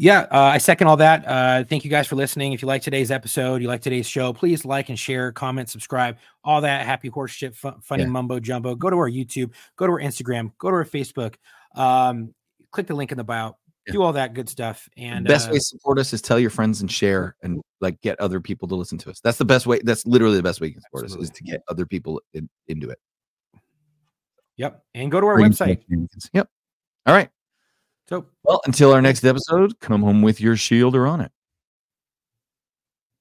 Yeah, uh, I second all that. Uh, thank you guys for listening. If you like today's episode, you like today's show, please like and share, comment, subscribe, all that happy horse shit, fu- funny Yeah. mumbo jumbo. Go to our YouTube, go to our Instagram, go to our Facebook. Um, click the link in the bio. Yeah. Do all that good stuff. And the best uh, way to support us is tell your friends and share and like get other people to listen to us. That's the best way. That's literally the best way you can support us is to get other people in, into it. Yep, and go to our Bring website. Yep. All right. So Well, until our next episode, come home with your shield or on it.